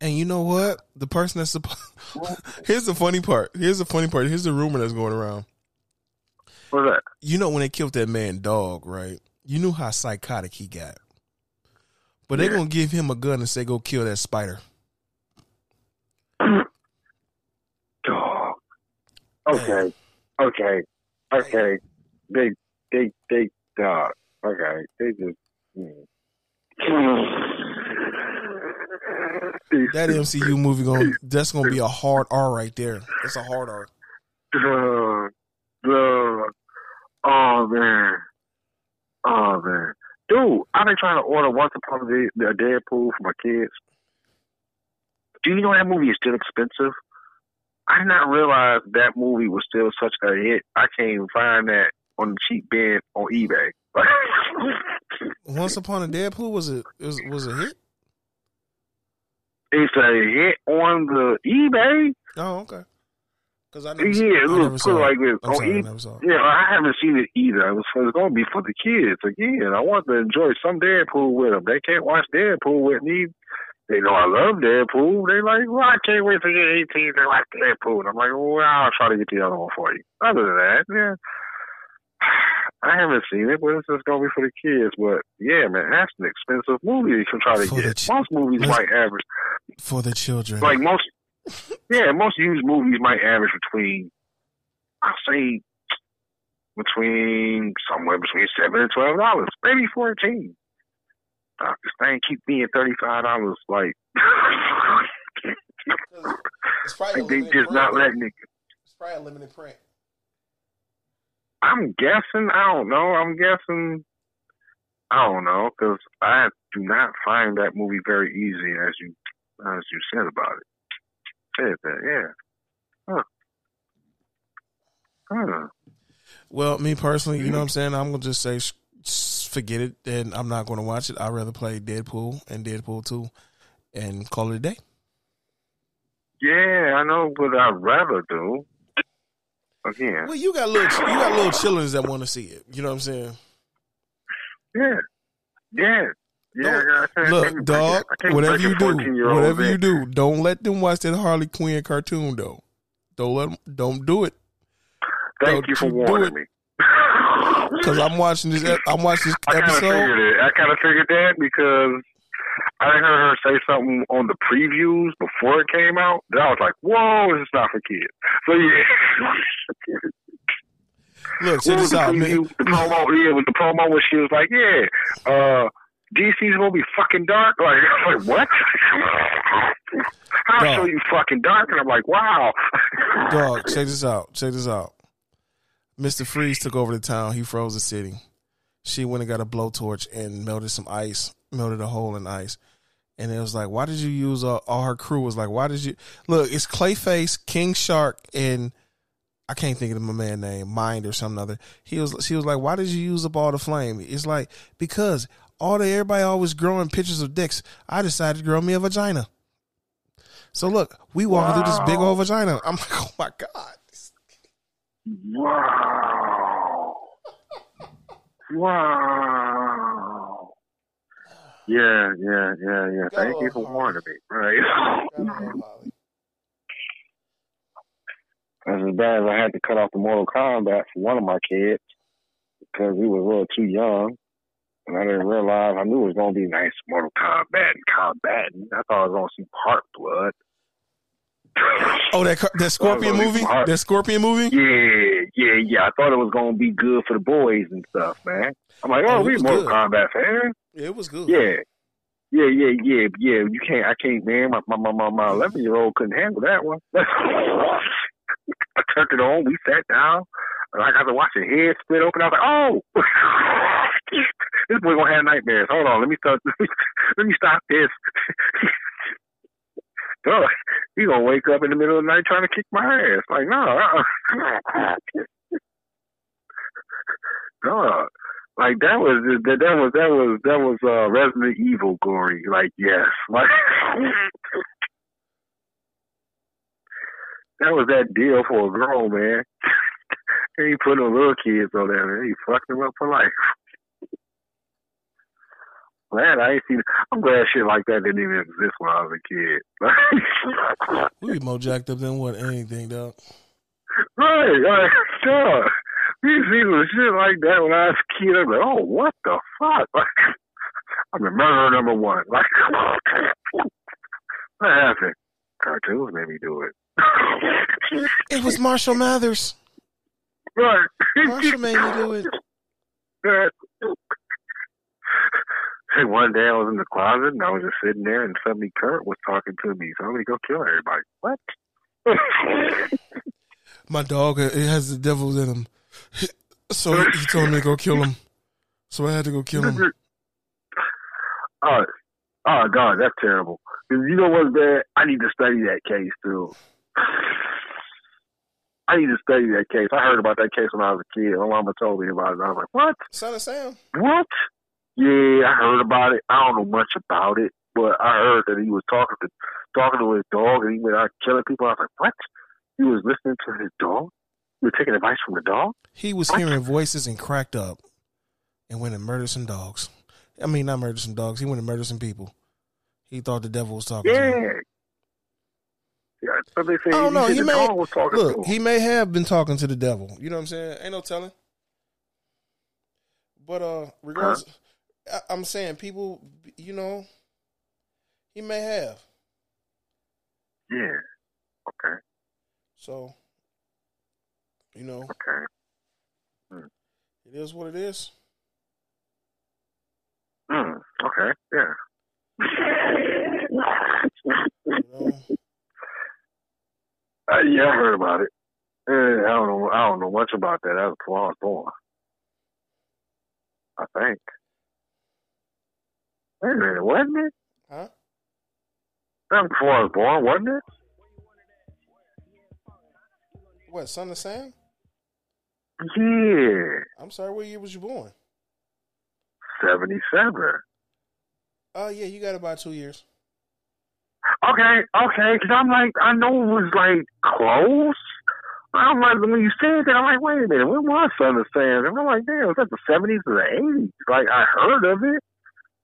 And you know what? The person that's supposed here's the funny part. Here's the funny part. Here's the rumor that's going around. what's that? You know when they killed that man dog, right? You knew how psychotic he got. But they're gonna give him a gun and say go kill that spider. Dog. Okay. Okay. Okay. They they they dog. Okay. They just mm. That MCU movie going that's gonna be a hard R right there. It's a hard R. Oh man. Oh man. Dude, I've been trying to order Once Upon a Deadpool for my kids. Do you know that movie is still expensive? I did not realize that movie was still such a hit. I can't even find that on the cheap bin on eBay. Once Upon a Deadpool was it was was a hit? it's a hit on the eBay. Oh, okay. Because I never, Yeah, I look, put it like this. I'm oh, sorry, I eBay. never saw it. Yeah, I haven't seen it either. It was, it was going to be for the kids again. I want to enjoy some Deadpool with them. They can't watch Deadpool with me. They know I love Deadpool. They like, well, I can't wait to get 18 to watch Deadpool. And I'm like, well, I'll try to get the other one for you. Other than that, yeah. I haven't seen it, but it's just gonna be for the kids. But yeah, man, that's an expensive movie to try to For get. ch- most movies might average For the children. like most. Yeah, most used movies might average between, I'll say, between somewhere between seven and twelve dollars, maybe fourteen. Uh, this thing keep being thirty five dollars. Like, like they just not letting it. It's probably a limited print. I'm guessing. I don't know. I'm guessing. I don't know because I do not find that movie very easy as you as you said about it. Said that, yeah. Huh. Huh. Well, me personally, you know what I'm saying? I'm gonna just say forget it, and I'm not gonna watch it. I'd rather play Deadpool and Deadpool two, and call it a day. Yeah, I know what I'd rather do. Again, Well, you got little, you got little children that want to see it. You know what I'm saying? yeah, yeah, yeah. I Look, dog. Whatever you do, whatever you do, don't let them watch that Harley Quinn cartoon though. Don't let them. Don't do it Thank Don't you for warning me. because I'm watching this. I'm watching I this episode. figured it. I kind of figured that because I heard her say something on the previews before it came out. That I was like, "Whoa, this is not for kids." So yeah. Look, what check was this out, man. The promo, yeah, with the promo where she was like, "Yeah, uh, DC's gonna be fucking dark." Like, I'm like what? I'll Dog. show you fucking dark, and I'm like, "Wow." Dog, check this out. Check this out. Mr. Freeze took over the town. He froze the city. She went and got a blowtorch and melted some ice, melted a hole in ice. And it was like, why did you use all, all her crew? Was like, why did you look? It's Clayface, King Shark, and I can't think of my man name, Mind or something other. He was, she was like, why did you use up all the flame? It's like because all the everybody always growing pictures of dicks. I decided to grow me a vagina. So look, we walking through this big old vagina. I'm like, oh my god. Wow. Wow. Yeah, yeah, yeah, yeah. Thank you for warning me. Right. That's as bad as I had to cut off the Mortal Kombat for one of my kids because he was a little too young. And I didn't realize, I knew it was going to be nice Mortal Kombat and combating. I thought I was going to see part blood. Oh, that that Scorpion movie. That Scorpion movie. Yeah, yeah, yeah. I thought it was gonna be good for the boys and stuff, man. I'm like, Oh, oh, we was Mortal good. Kombat fans. Yeah, it was good. Yeah, yeah, yeah, yeah, yeah. You can't, I can't, man. My my my my eleven year old couldn't handle that one. I turned it on. We sat down. And I got to watch his head split open. I was like, oh, this boy gonna have nightmares. Hold on, let me start. Let me stop this. Dog, he gonna wake up in the middle of the night trying to kick my ass. Like, no, uh-uh. Dog. Like that was that, that was that was that was uh Resident Evil gory. Like yes. Like that was that deal for a girl, man. and he put the little kids on there. He fucked them up for life. Glad I ain't seen. I'm glad shit like that didn't even exist when I was a kid. We be more jacked up than what anything, dog. right, right, sure. We seen some shit like that when I was a kid. I'm like, oh, what the fuck? Like, I'm the murderer number one. Like, what happened? Cartoons made me do it. It was Marshall Mathers. right. Marshall made me do it. Hey, one day I was in the closet and I was just sitting there and suddenly Kurt was talking to me. So I'm to go kill everybody. What? My dog, it has the devil in him. So he told me to go kill him. So I had to go kill him. oh, oh, God, that's terrible. you know what's bad? I need to study that case, too. I need to study that case. I heard about that case when I was a kid. My mama told me about it. I was like, what? Son of Sam. What? Yeah, I heard about it. I don't know much about it, but I heard that he was talking to talking to his dog and he went out killing people. I was like, what? He was listening to his dog? He was taking advice from the dog? He was hearing voices and cracked up and went and murdered some dogs. I mean, not murdered some dogs. He went and murdered some people. He thought the devil was talking to Yeah. him. Yeah, so I don't know. He may dog was talking to look. He may have been talking to the devil. You know what I'm saying? Ain't no telling. But uh, regardless, I'm saying people, you know, he may have. Yeah. Okay. So, you know, Okay. it is what it is. Mm, okay. Yeah. You know, Uh, yeah, I heard about it. Uh, I don't know. I don't know much about that. That was was born. I think. Wait a minute, wasn't it? huh? That was before I was born, wasn't it? What, son of Sam? Yeah, I'm sorry, what year was you born? seventy-seven. Oh yeah, you got about two years. Okay, okay, because I'm like, I know it was like close. I'm like, when you said that, I'm like, wait a minute, when was Son of Sam? And I'm like, damn, was that the 70s or the 80s? Like, I heard of it.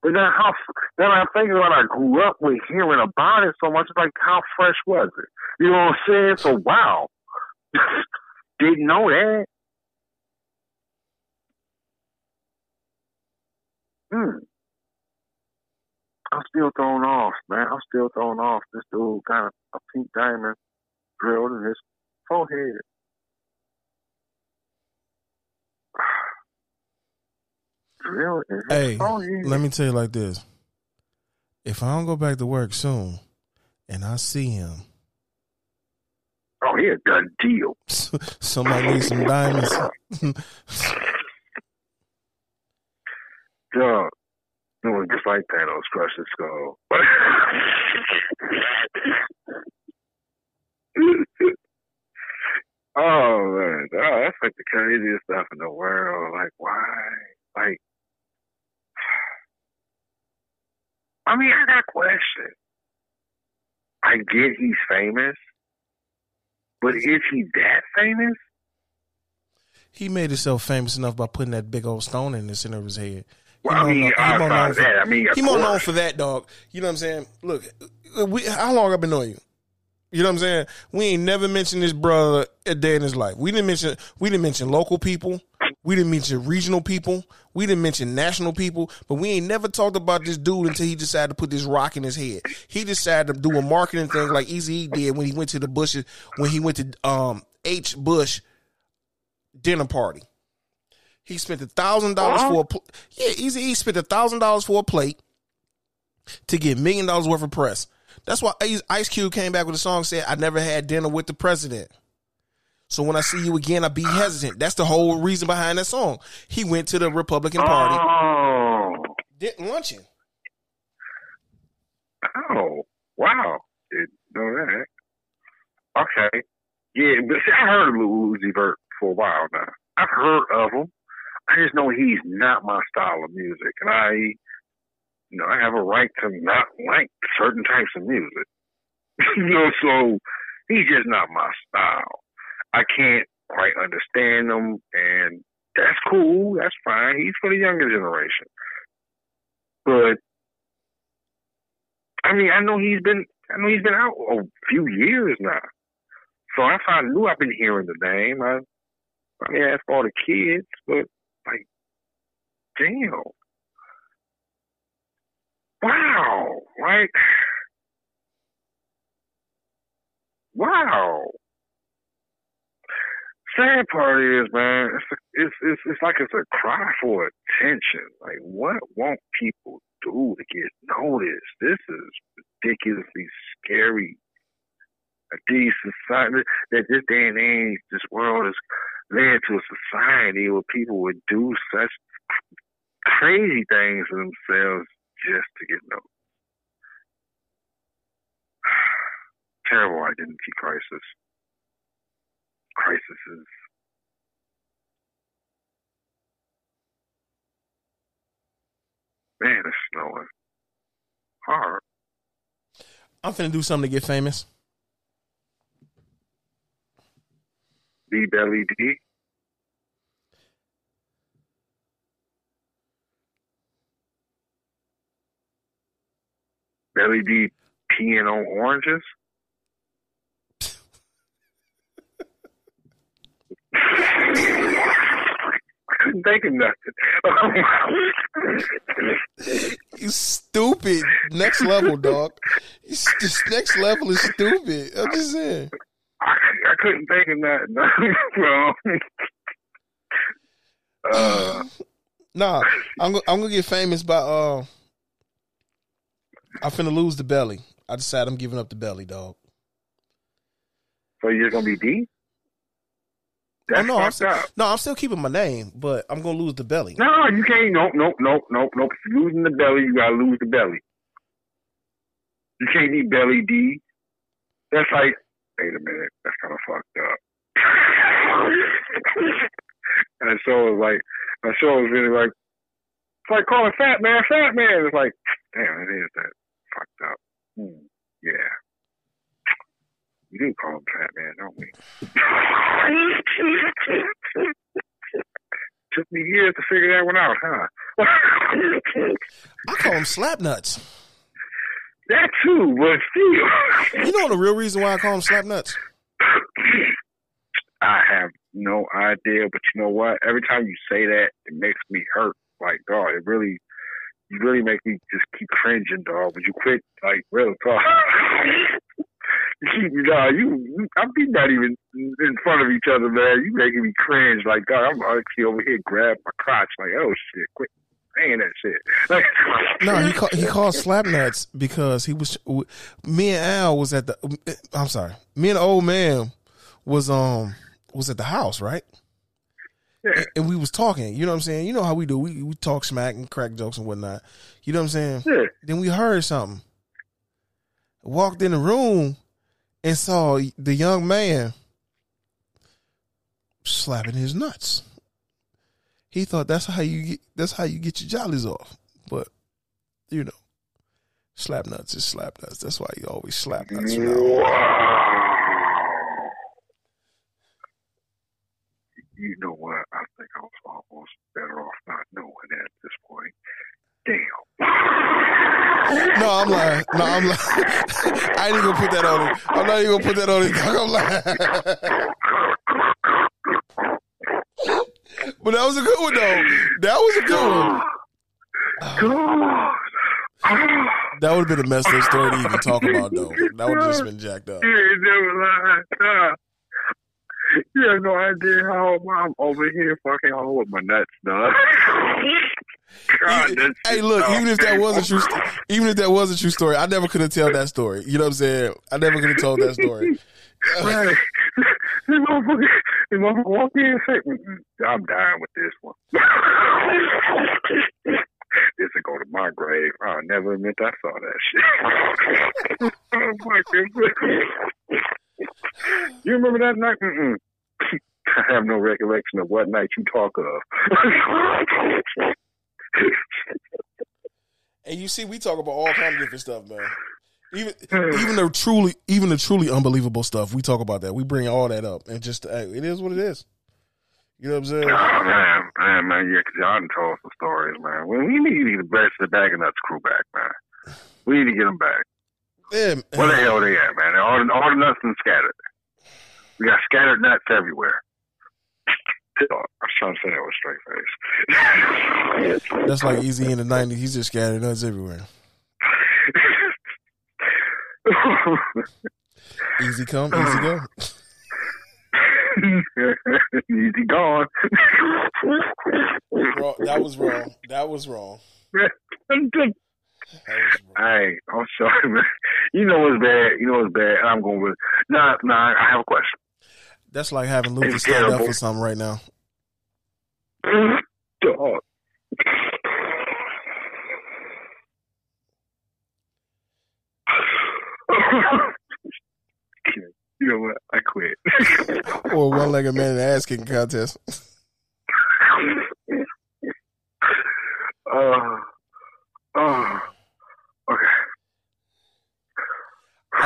But then how, then I think when I grew up with hearing about it so much, like, how fresh was it? You know what I'm saying? So, wow. Didn't know that. Hmm. I'm still thrown off, man. I'm still thrown off. This dude got a pink diamond drilled in his forehead. In Hey, let me tell you like this. If I don't go back to work soon and I see him, oh, he a done deal. somebody needs some diamonds. Dog. Doing just like Thanos crushed his skull. oh man, oh, that's like the craziest stuff in the world. Like why? Like I mean, I got questions. I get he's famous, but is he that famous? he made himself famous enough by putting that big old stone in the center of his head. He Well, I mean, more known for- that, I mean, he more known for that, dog. You know what I'm saying? Look, we, how long I've been knowing you? You know what I'm saying? We ain't never mentioned this brother a day in his life. We didn't mention we didn't mention local people. We didn't mention regional people. We didn't mention national people. But we ain't never talked about this dude until he decided to put this rock in his head. He decided to do a marketing thing like Eazy did when he went to the Bushes when he went to um H Bush dinner party. He spent a thousand dollars for a pl- yeah. Easy E spent a thousand dollars for a plate to get million dollars worth of press. That's why Ice Cube came back with a song said, "I never had dinner with the president." So when I see you again, I be hesitant. That's the whole reason behind that song. He went to the Republican Party, Oh, did luncheon. oh, wow! Didn't know that. Okay, yeah, but see, I heard of Lil Uzi Vert for a while now. I've heard of him. I just know he's not my style of music, and I, you know, I have a right to not like certain types of music. you know, so he's just not my style. I can't quite understand them, and that's cool. That's fine. He's for the younger generation. But I mean, I know he's been, I know he's been out a few years now. So if I knew I've been hearing the name, I, I mean, ask all the kids, but like, damn, wow, like, wow. Sad part is, man, it's it's it's, it's like it's a cry for attention. Like, what won't people do to get noticed? This is ridiculously scary. These society, that this day and age, this world has led to a society where people would do such crazy things to themselves just to get noticed. Terrible identity crisis. Crises. Man, it's snowing hard. I'm finna do something to get famous. D Belly D. Belly D peeing on oranges. I couldn't think of nothing. You stupid. Next level, dog. This next level is stupid. I'm just saying. I, I couldn't think of nothing. no. uh, Nah, I'm I'm gonna get famous by uh. I finna lose the belly. I decided I'm giving up the belly, dog. so you're gonna be D? That's oh no, I'm still, up. no, I'm still keeping my name, but I'm gonna lose the belly. No, you can't. Nope, nope, nope, nope, nope. If you're losing the belly, you gotta lose the belly. You can't be belly D. That's like, wait a minute, that's kind of fucked up. and so it was like, so it was really like, it's like calling fat man, fat man. It's like, damn, it is that fucked up. Hmm, yeah. We do call him fat man, don't we? Took me years to figure that one out, huh? I call him slap nuts. that too, but still. You know the real reason why I call him slap nuts? I have no idea, but you know what? Every time you say that, it makes me hurt. Like, dog, it really, you really make me just keep cringing, dog. Would you quit? Like, real talk. keep, you, you, I'm be not even in front of each other, man. You making me cringe. Like, dog, I'm actually over here grab my crotch. Like, oh shit, quit saying that shit. No, he call, he called slap nuts because he was. Me and Al was at the. I'm sorry. Me and the old man was um was at the house, right? Yeah. And we was talking. You know what I'm saying? You know how we do. We we talk smack and crack jokes and whatnot. You know what I'm saying? yeah. Then we heard something. Walked in the room and saw the young man slapping his nuts. He thought that's how you get that's how you get your jollies off. But you know, slap nuts is slap nuts. That's why you always slap nuts. You know what? I think I was almost better off not knowing at this point. Damn. No, I'm lying. No, I'm lying. I ain't even gonna put that on it. I'm not even gonna put that on it. I'm lying. But that was a good one though. That was a good one. That would have been a messed up story to even talk about though. That would have just been jacked up. You have no idea how I'm over here fucking all with my nuts, dog. God, Even- hey, look, even if that was a true, st- even if that was a true story, I never could have told that story. You know what I'm saying? I never could have told that story. Right. This motherfucker, this motherfucker walk in and say, "Mm-mm, I'm dying with this one. this will go to my grave. I'll never admit I saw that shit. oh. You remember that night? Mm-mm. I have no recollection of what night you talk of. And you see, we talk about all kind of different stuff, man. Even hmm. even the truly even the truly unbelievable stuff, we talk about that. We bring all that up, and just hey, it is what it is. You know what I'm saying? Oh man, man, man, yeah, 'cause y'all done told some stories, man. We, we need to best the bag of nuts crew back, man. We need to get them back. Yeah, Where the hell they at, man? All the, all the nuts been scattered. We got scattered nuts everywhere. I was trying to say that with straight face. That's like Eazy in the '90s. He's just scattered nuts everywhere. Easy come, easy go. Easy gone. That was wrong. That was wrong. That was wrong. Hey, I'm sorry, man. You know it's bad. You know it's bad. I'm going with. Nah, nah. I have a question. That's like having Luther It's stand up for something right now. Dog. you know what? I quit. Or one legged man in the ass kicking contest. uh, uh, okay.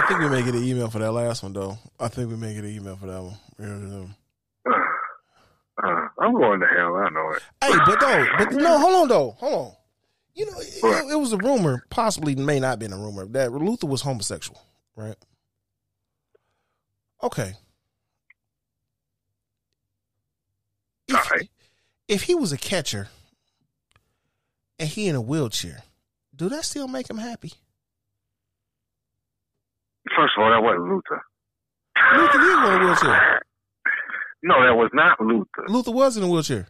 I think we may get an email for that last one though. I think we may get an email for that one. Uh, uh, I'm going to hell. I know it. Hey, but though, but no, hold on though, hold on. You know, it, it was a rumor, possibly may not been a rumor that Luther was homosexual, right? Okay. If, if he was a catcher and he in a wheelchair, do that still make him happy? First of all, that wasn't Luther. Luther did go in a wheelchair. No, that was not Luther. Luther was in a wheelchair.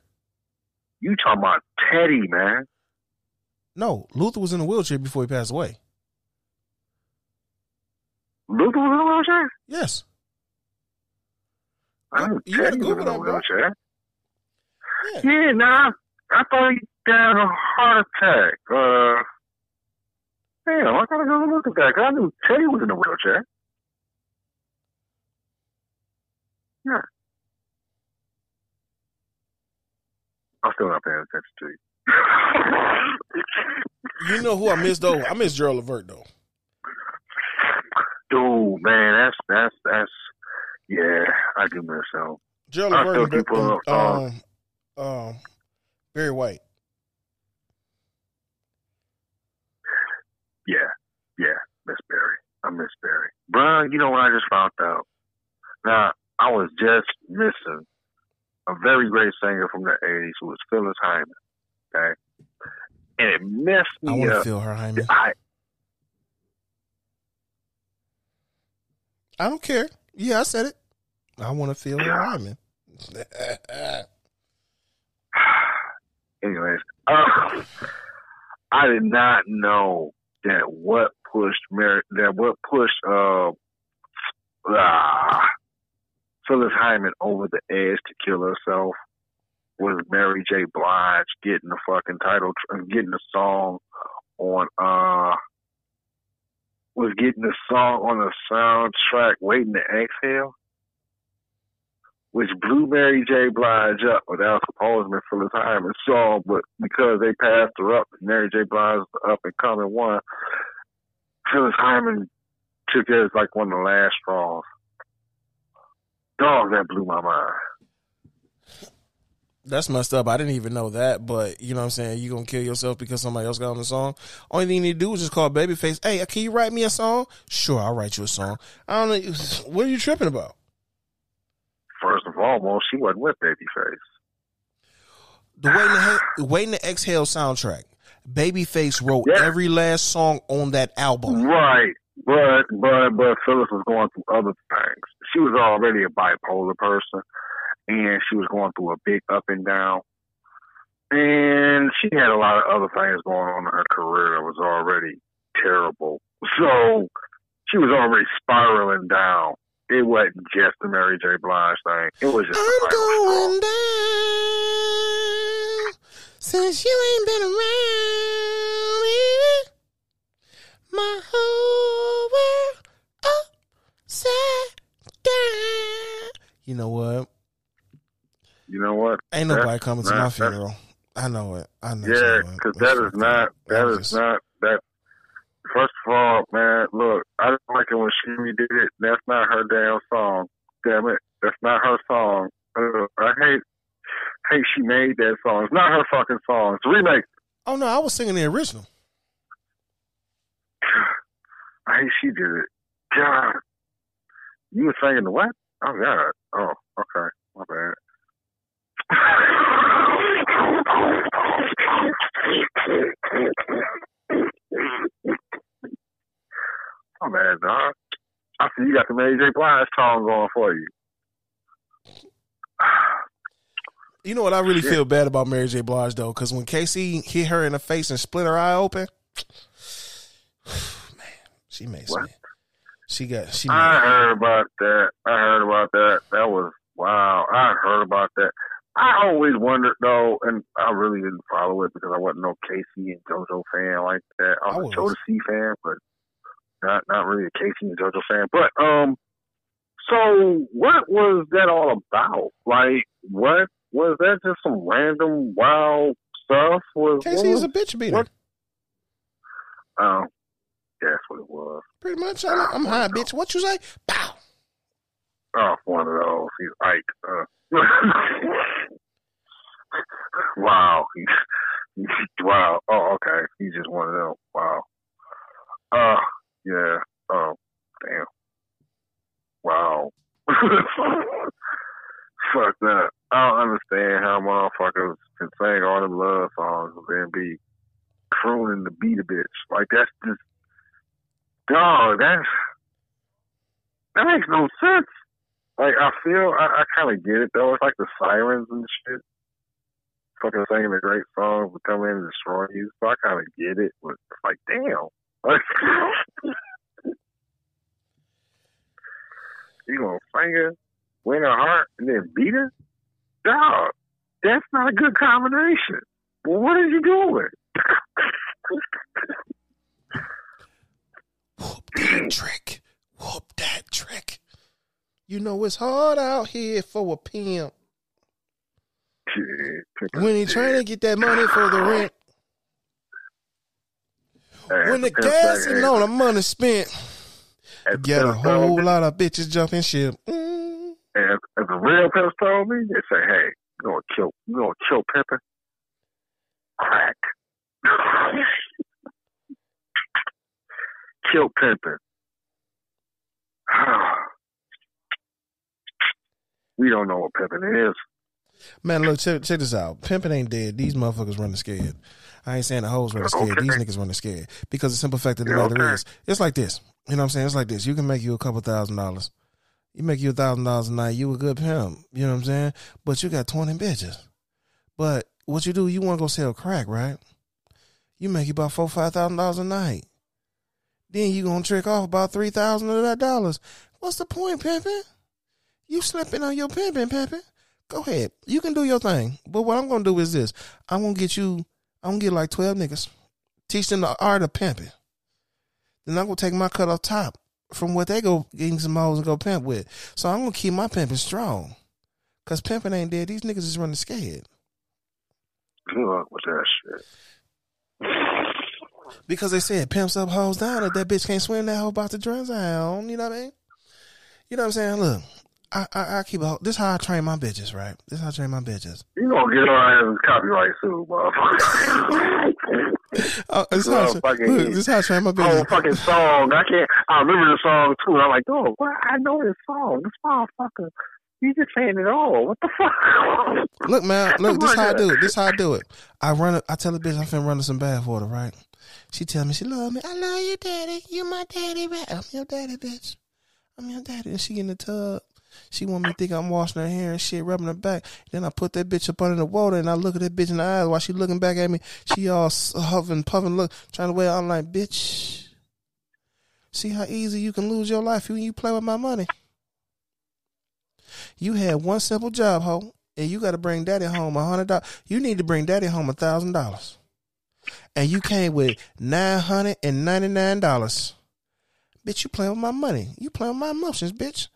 You talking about Teddy, man? No, Luther was in a wheelchair before he passed away. Luther was in a wheelchair. Yes. I knew You gotta Teddy was Google in a that, bro. wheelchair. Yeah. Yeah, nah. I thought he had a heart attack. Uh, damn, I gotta go look at that. 'cause I knew Teddy was in a wheelchair. Yeah. I'm still not paying attention to you. You know who I miss though? I miss Gerald Levert though. Dude, man, that's that's that's yeah, I do miss him. Gerald I Levert and uh, um, um, Barry White. Yeah, yeah, Miss Barry. I miss Barry. Bruh, you know what I just found out? Now, I was just missing a very great singer from the 80s who was Phyllis Hyman. Okay? And it messed me I want to feel her Hyman. I, I don't care. Yeah, I said it. I want to feel her Hyman. anyways, uh, I did not know that what pushed Mary, that what pushed uh, ah, Phyllis Hyman over the edge to kill herself was Mary J. Blige getting the fucking title, tr- getting the song on uh, was getting the song on the soundtrack, waiting to exhale. Which blew Mary J. Blige up, without that was supposed to be Phyllis Hyman's song, but because they passed her up, Mary J. Blige up and coming one, Phyllis Hyman took it as like one of the last straws. Dog, that blew my mind. That's messed up. I didn't even know that, but you know what I'm saying? You gonna kill yourself because somebody else got on the song? Only thing you need to do is just call Babyface. Hey, can you write me a song? Sure, I'll write you a song. I don't know. What are you tripping about? First of all, well, she wasn't with Babyface. The Waiting to, He- Waiting to Exhale soundtrack. Babyface wrote Yeah. every last song on that album. Right. But but but Phyllis was going through other things. She was already a bipolar person and she was going through a big up and down. And she had a lot of other things going on in her career that was already terrible. So she was already spiraling down. It wasn't just the Mary J. Blige thing. It was just I'm going down since you ain't been around, baby. My whole world upside down. You know what? You know what? Ain't That's nobody coming to my funeral. I know it. I know. Yeah, because that is not that just- not that. First of all, man, look, I didn't like it when she did it. That's not her damn song. Damn it, that's not her song. Uh, I hate hate she made that song. It's not her fucking song. It's a remake. Oh no, I was singing the original. I hate she did it. God, you were singing the what? Oh God. Oh, okay, my bad. Oh man, dog. I see you got the Mary J. Blige song going for you. You know what? I really Shit. feel bad about Mary J. Blige though, because when K-Ci hit her in the face and split her eye open, man, she made some. What? She got she. I Made, heard about that. I heard about that. That was wow. I heard about that. I always wondered though, and I really didn't follow it because I wasn't no K-Ci and JoJo fan like that. I I was was. a Jodeci fan, but not not really a K-Ci and JoJo fan. But um, so what was that all about? Like, what was that? Just some random wild stuff? Was K-Ci what is was- a bitch beater. Oh, that's what it was. Pretty much. I'm, I'm high, bitch. What you say? Bow. Oh, one of those. He's Ike. Uh, wow. He's, wow. Oh, okay. He's just one of them. Wow. Uh, yeah. Oh, damn. Wow. Fuck that. I don't understand how motherfuckers can sing all them love songs and then be crooning the beat a bitch. Like that's just dog. That's that makes no sense. Like I feel I, I kind of get it though. It's like the sirens and shit. Fucking singing a great song but come in and destroy you. So I kind of get it, but it's like damn. You gonna sing her, win her heart, and then beat her? Dog, that's not a good combination. Well, what are you doing? Whoop that trick. Whoop that trick. You know it's hard out here for a pimp. When he trying to get that money for the rent. When the gas and all the money spent. Get a whole lot of bitches jumping ship. Mm. And if, if the real pimps told me, they say, "Hey, you gonna kill, you gonna kill pimping? Crack, kill pimping." we don't know what pimping is. Man, look, check, check this out. Pimping ain't dead. These motherfuckers running scared. I ain't saying the hoes running scared. Okay. These niggas running scared. Because the simple fact of the Yeah, matter okay. is, it's like this. You know what I'm saying? It's like this. You can make you a couple thousand dollars. You make you a thousand dollars a night, you a good pimp. You know what I'm saying? But you got 20 bitches. But what you do, you want to go sell crack, right? You make you about four, five thousand dollars a night. Then you gonna trick off about three thousand of that dollars. What's the point, pimping? You slipping on your pimping, pimping. Go ahead. You can do your thing. But what I'm gonna do is this. I'm gonna get you, I'm gonna get like 12 niggas. Teach them the art of pimping. Then I'm gonna take my cut off top from what they go getting some hoes and go pimp with. So I'm gonna keep my pimping strong. Cause pimping ain't dead. These niggas is running scared. Good luck with that shit. Because they said pimps up, hoes down. If that bitch can't swim, that hoe about to drown. You know what I mean? You know what I'm saying? Look, I I, I keep a, this how I train my bitches, right? This how I train my bitches. You gonna get on ass copyright suit, motherfucker. Oh, this how, I Oh, look, this how I train my bitches. fucking song. I can't. I remember the song too. I'm like, oh, what? I know this song. This motherfucker. You just saying it all. What the fuck? Look, man, look, this how I do it. This how I do it. I run it. I tell the bitch I'm finna run some bath water, right? She tell me she love me. I love you, daddy. You my daddy, right? I'm your daddy, bitch. I'm your daddy. And she in the tub. She want me to think I'm washing her hair and shit, rubbing her back. Then I put that bitch up under the water and I look at that bitch in the eyes while she looking back at me. She all huffing, puffing, look, trying to wear. I'm like, bitch. See how easy you can lose your life when you play with my money. You had one simple job, ho, and you got to bring daddy home a hundred dollars. You need to bring daddy home a thousand dollars, and you came with nine hundred and ninety nine dollars. Bitch, you playing with my money. You playing with my emotions, bitch.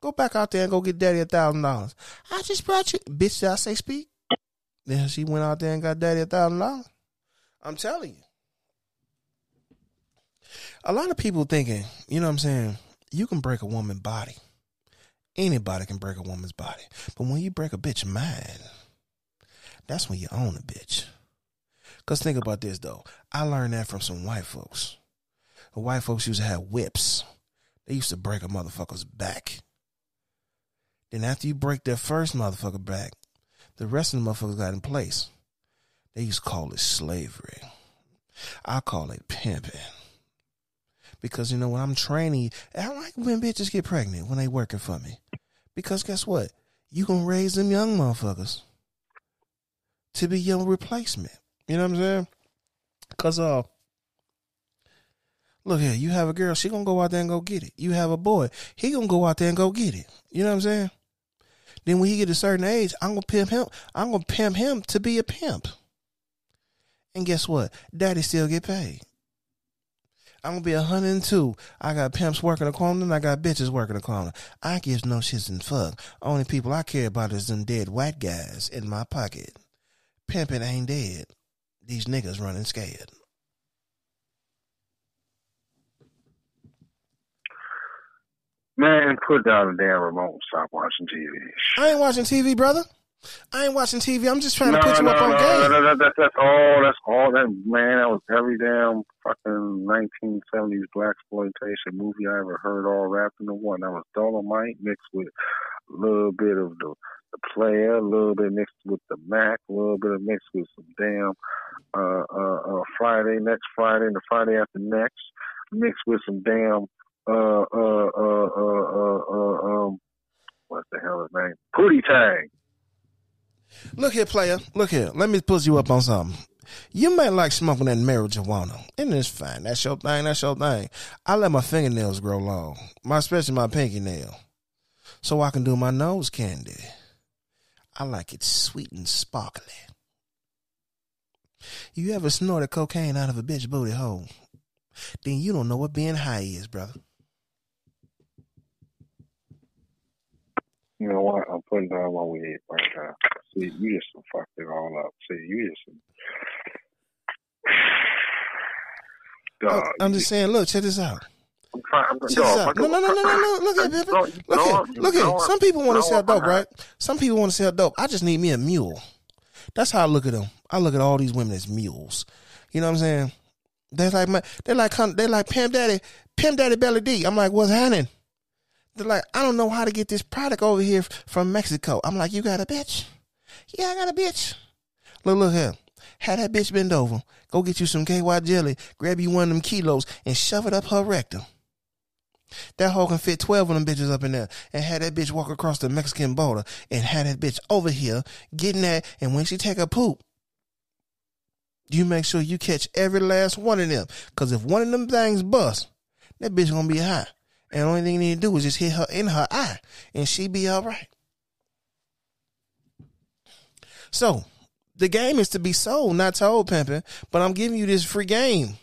Go back out there and go get daddy a thousand dollars. I just brought you, bitch. Did I say speak? Then she went out there and got daddy a thousand dollars. I'm telling you. A lot of people thinking, you know what I'm saying, you can break a woman's body. Anybody can break a woman's body. But when you break a bitch mind, that's when you own a bitch. Cause think about this though. I learned that from some white folks. The white folks used to have whips. They used to break a motherfucker's back. Then after you break that first motherfucker back, the rest of the motherfuckers got in place. They used to call it slavery. I call it pimping. Because you know when I'm training, I like when bitches get pregnant when they working for me. Because guess what? You gonna raise them young motherfuckers to be your replacement. You know what I'm saying? Cause uh look here, you have a girl, she gonna go out there and go get it. You have a boy, he gonna go out there and go get it. You know what I'm saying? Then when he get a certain age, I'm gonna pimp him. I'm gonna pimp him to be a pimp. And guess what? Daddy still get paid. I'm gonna be 102. I got pimps working the corner and I got bitches working the corner. I gives no shits and fuck. Only people I care about is them dead white guys in my pocket. Pimping ain't dead. These niggas running scared. Man, put down the damn remote and stop watching TV. I ain't watching TV, brother. I ain't watching TV. I'm just trying no, to put you no, up on no, game. no, no, that, that's all. That's all. That man, that was every damn fucking 1970s black exploitation movie I ever heard all wrapped into one. That was Dolomite mixed with a little bit of the the player, a little bit mixed with the Mack, a little bit of mixed with some damn uh, uh, uh, Friday, next Friday, and the Friday after next, mixed with some damn uh, uh, uh, uh, uh, uh, um, what's the hell his name? Pootie Tang. Look here, player. Look here. Let me put you up on something. You might like smoking that marijuana, and it's fine. That's your thing. That's your thing. I let my fingernails grow long, my especially my pinky nail, so I can do my nose candy. I like it sweet and sparkly. You ever snorted cocaine out of a bitch booty hole? Then you don't know what being high is, brother. You know what? I'm putting down my weed right now. See, you just fucked it all up. See, you just. I'm just saying, look, check this out. I'm trying. I'm, Check this out. No, no, no, no, no, no. Look at Pippin. Look at. Look at. Some people want to sell dope, right? Some people want to sell dope. I just need me a mule. That's how I look at them. I look at all these women as mules. You know what I'm saying? They're like my, they're like they're like Pimp Daddy, Pam Daddy Belly D. I'm like, what's happening? They're like, I don't know how to get this product over here from Mexico. I'm like, you got a bitch? Yeah, I got a bitch. Look, look here. Had that bitch bend over, go get you some KY jelly, grab you one of them kilos, and shove it up her rectum. That hoe can fit 12 of them bitches up in there and had that bitch walk across the Mexican border and had that bitch over here getting that. And when she take a poop, you make sure you catch every last one of them. Cause if one of them things bust, that bitch gonna be high. And the only thing you need to do is just hit her in her eye and she be all right. So the game is to be sold, not told, pimping. But I'm giving you this free game.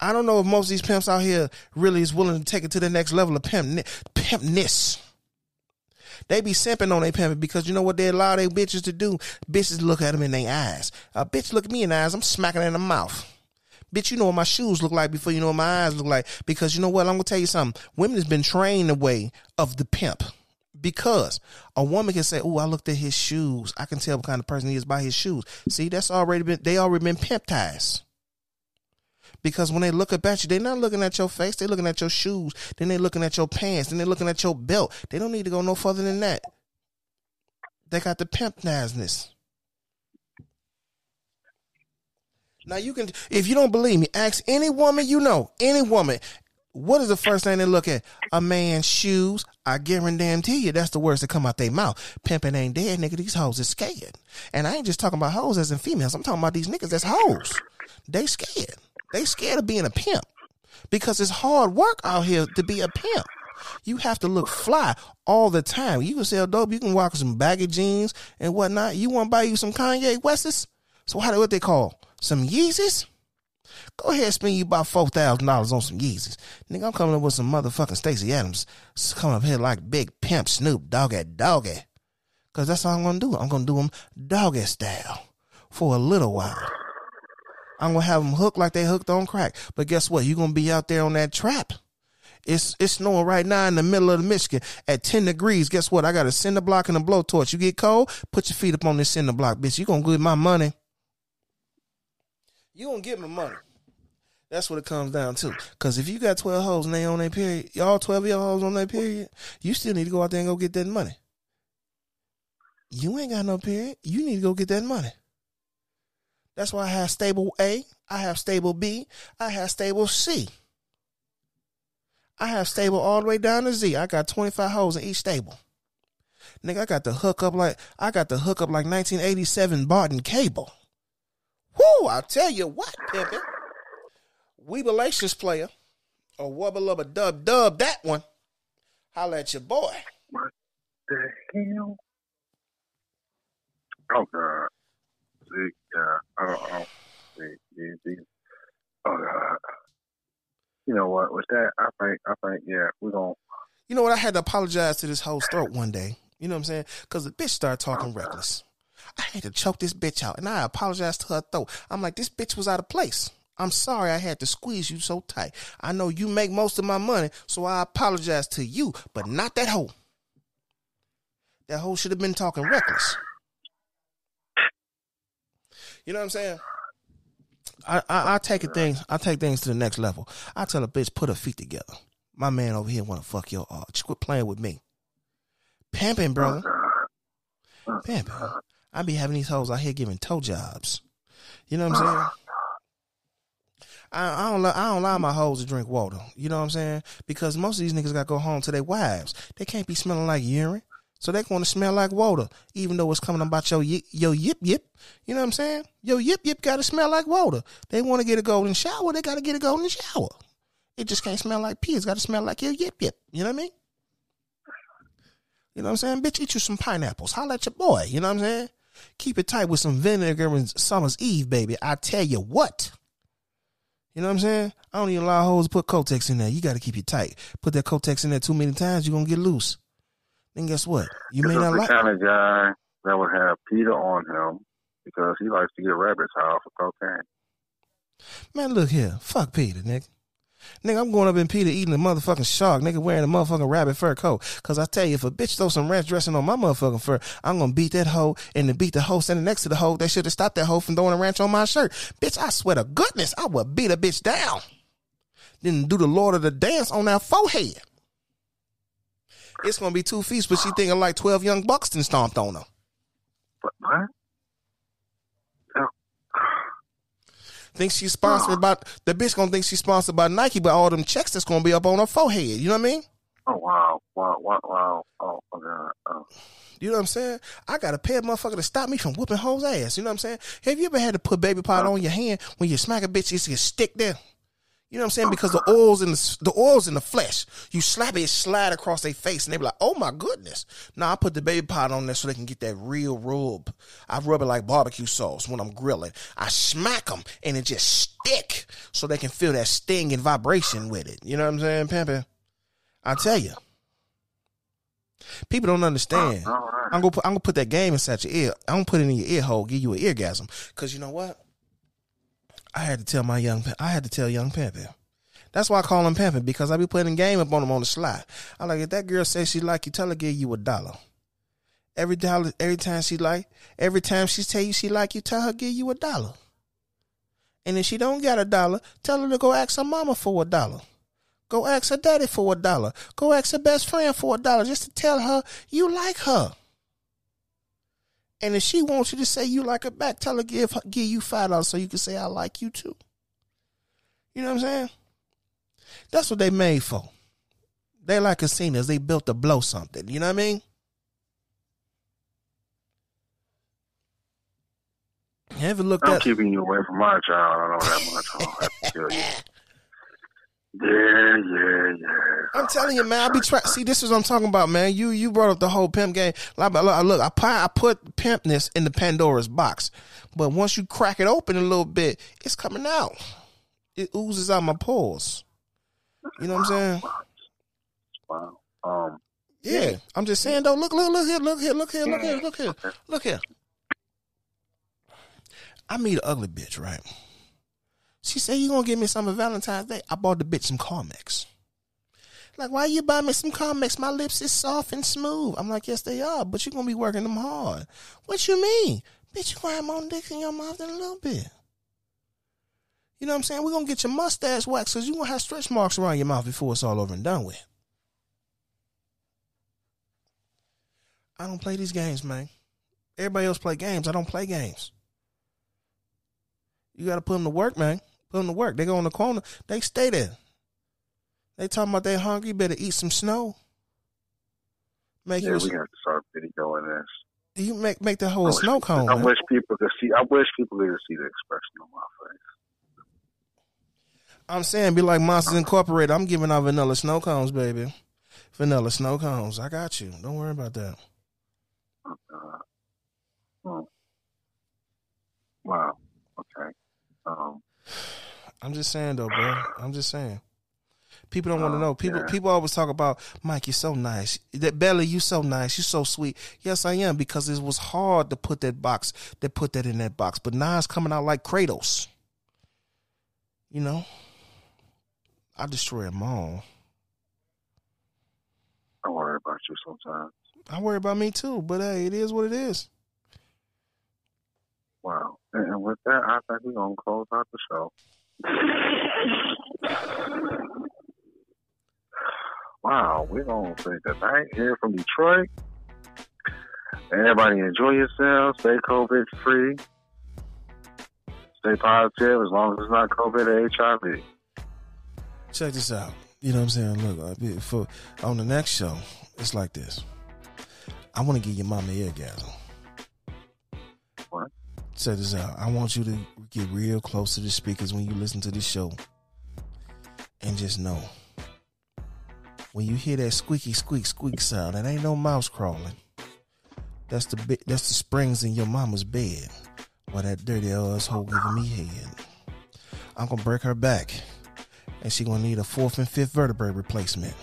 I don't know if most of these pimps out here really is willing to take it to the next level of pimp pimpness. They be simping on their pimping because you know what they allow their bitches to do? Bitches look at them in their eyes. A bitch look at me in the eyes, I'm smacking in the mouth. Bitch, you know what my shoes look like before you know what my eyes look like. Because you know what? I'm gonna tell you something. Women has been trained the way of the pimp. Because a woman can say, "Oh, I looked at his shoes. I can tell what kind of person he is by his shoes." See, that's already been they already been pimptized. Because when they look up at you, they're not looking at your face. They're looking at your shoes. Then they're looking at your pants. Then they're looking at your belt. They don't need to go no further than that. They got the pimp Now you can, if you don't believe me, ask any woman you know, any woman. What is the first thing they look at? A man's shoes. I guarantee you that's the words that come out their mouth. Pimping ain't dead, nigga. These hoes is scared. And I ain't just talking about hoes as in females. I'm talking about these niggas that's hoes. They scared. They scared of being a pimp because it's hard work out here to be a pimp. You have to look fly all the time. You can sell dope. You can walk with some baggy jeans and whatnot. You want to buy you some Kanye Westes? So how do what they call some Yeezys? Go ahead and spend you about four thousand dollars on some Yeezys. Nigga, I'm coming up with some motherfucking Stacy Adams. Coming up here like big pimp Snoop Doggy Doggy. Cause that's all I'm gonna do. I'm gonna do them doggy style for a little while. I'm gonna have them hooked like they hooked on crack. But guess what? You're gonna be out there on that trap. It's it's snowing right now in the middle of the Michigan at 10 degrees. Guess what? I got a cinder block and a blowtorch. You get cold, put your feet up on this cinder block, bitch. You gonna get my money. You gonna get my money. That's what it comes down to. Cause if you got 12 hoes and they on their period, y'all 12 of your hoes on their period, you still need to go out there and go get that money. You ain't got no period. You need to go get that money. That's why I have stable A, I have stable B, I have stable C. I have stable all the way down to Z. I got 25 hoes in each stable. Nigga, I got the hook up like I got the hook up like 1987 Barton cable. Whoo, I'll tell you what, pimpin'. Weebulations player. Or wubba lubba dub dub that one. Holla at your boy. What the hell? Oh God. See, yeah, I don't know. Oh God. You know what? With that, I think, I think, yeah, we're gonna. You know what? I had to apologize to this whole throat one day. You know what I'm saying? Because the bitch started talking reckless. I had to choke this bitch out, and I apologized to her throat. I'm like, this bitch was out of place. I'm sorry I had to squeeze you so tight. I know you make most of my money, so I apologize to you, but not that hoe. That hoe should have been talking reckless. You know what I'm saying? I, I I take it things I take things to the next level. I tell a bitch put her feet together. My man over here want to fuck your arch. Quit playing with me. Pimping. Oh, Pimping. I be having these hoes out here giving toe jobs. You know what I'm saying? I, I don't. I don't allow my hoes to drink water. You know what I'm saying? Because most of these niggas got to go home to their wives. They can't be smelling like urine, so they going to smell like water, even though it's coming about your yi- your yip yip. You know what I'm saying? Your yip yip got to smell like water. They want to get a golden shower. They got to get a golden shower. It just can't smell like pee. It's got to smell like your yip yip. You know what I mean? You know what I'm saying? Bitch, eat you some pineapples. Holla at your boy. You know what I'm saying? Keep it tight with some vinegar and summer's eve, baby. I tell you what. You know what I'm saying? I don't need even allow hoes to put Kotex in there. You got to keep it tight. Put that Kotex in there too many times, you're going to get loose. Then guess what? You may This is the like kind of guy that would have Peter on him because he likes to get rabbits high off of cocaine. Man, look here. Fuck Peter, nigga. Nigga, I'm going up in Peter eating a motherfucking shark, nigga wearing a motherfucking rabbit fur coat. Cause I tell you, if a bitch throw some ranch dressing on my motherfucking fur, I'm gonna beat that hoe and then beat the hoe standing next to the hoe. They should have stopped that hoe from throwing a ranch on my shirt. Bitch, I swear to goodness, I would beat a bitch down. Then do the Lord of the dance on that forehead. It's gonna be two feasts, but she thinking like 12 young bucks stomped on her. What? Thinks she's sponsored by, the bitch gonna think she's sponsored by Nike, but all them checks that's gonna be up on her forehead. You know what I mean? Oh wow, wow, wow, wow. Oh my god. Oh. You know what I'm saying? I got to pay a motherfucker to stop me from whooping hoes ass. You know what I'm saying? Have you ever had to put baby powder on your hand when you smack a bitch, it's just stick there? You know what I'm saying? Because the oil's in the the oil's in the flesh. You slap it, it slide across their face, and they be like, "Oh my goodness!" Now I put the baby powder on there so they can get that real rub. I rub it like barbecue sauce when I'm grilling. I smack them, and it just stick, so they can feel that sting and vibration with it. You know what I'm saying, pimping? I tell you, people don't understand. I'm gonna put, I'm gonna put that game inside your ear. I'm gonna put it in your ear hole, give you an eargasm. Cause you know what? I had to tell my young, I had to tell young pimpin. That's why I call him pimpin because I be putting a game up on him on the slide. I like if that girl says she like you, tell her give you a dollar. Every dollar, every time she like, every time she tell you she like you, tell her give you a dollar. And if she don't got a dollar, tell her to go ask her mama for a dollar. Go ask her daddy for a dollar. Go ask her best friend for a dollar just to tell her you like her. And if she wants you to say you like her back, tell her give give you five dollars so you can say I like you too. You know what I'm saying? That's what they made for. They like casinos. They built to blow something. You know what I mean? You ever looked I'm at keeping you away from my child. I know that much. I don't have to tell you. Yeah, yeah, yeah. I'm telling you, man. I be trying. See, this is what I'm talking about, man. You you brought up the whole pimp game. Look, look, I put I put pimpness in the Pandora's box, but once you crack it open a little bit, it's coming out. It oozes out my pores. You know what I'm saying? Wow. Um, Yeah. I'm just saying though. Look, look, look here, look here, look here, look here, look here, look here. I meet an ugly bitch, right? She said, "You gonna give me some for Valentine's Day?" I bought the bitch some Carmex. Like, why you buy me some Carmex? My lips is soft and smooth. I'm like, yes, they are, but you're gonna be working them hard. What you mean? Bitch, you gonna have more dick in your mouth in a little bit. You know what I'm saying? We're gonna get your mustache waxed because you're gonna have stretch marks around your mouth before it's all over and done with. I don't play these games, man. Everybody else play games. I don't play games. You got to put them to work, man. Put them to work. They go in the corner. They stay there. They talking about they hungry. Better eat some snow. Make yeah, you we have to start videoing this. you make make that whole wish- snow cone. I man. wish people could see. I wish people could see the expression on my face. I'm saying, be like Monsters Incorporated. I'm giving out vanilla snow cones, baby. Vanilla snow cones. I got you. Don't worry about that. Uh, oh. Wow. Okay. Um, I'm just saying though, bro. I'm just saying. People don't want to Oh, know. People yeah. people always talk about Mike. You're so nice. That Belly, you so nice. You're so sweet. Yes, I am because it was hard to put that box. To put that in that box, but now it's coming out like Kratos. You know, I destroy them all. I worry about you sometimes. I worry about me too, but hey, it is what it is. Wow. And, and with that, I think we're gonna close out the show. Wow, we're gonna say goodnight here from Detroit. Everybody enjoy yourselves. Stay COVID free. Stay positive as long as it's not COVID or HIV. Check this out. You know what I'm saying? Look, uh, for on the next show, it's like this. I want to give your mama orgasm. Check this out. I want you to get real close to the speakers when you listen to this show, and just know when you hear that squeaky squeak squeak sound, it ain't no mouse crawling. That's the bi- that's the springs in your mama's bed, where that dirty asshole giving me head. I'm gonna break her back, and she gonna need a fourth and fifth vertebrae replacement.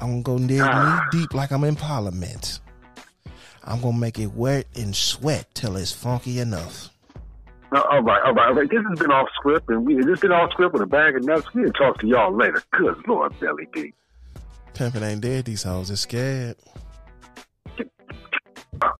I'm gonna go knee knee deep like I'm in Parliament. I'm gonna make it wet and sweat till it's funky enough. No, all right, all right, all right. This has been off script, and we this been off script with a bag of nuts. We'll talk to y'all later. Good Lord, Belly B. Pimpin' ain't dead. These hoes are scared.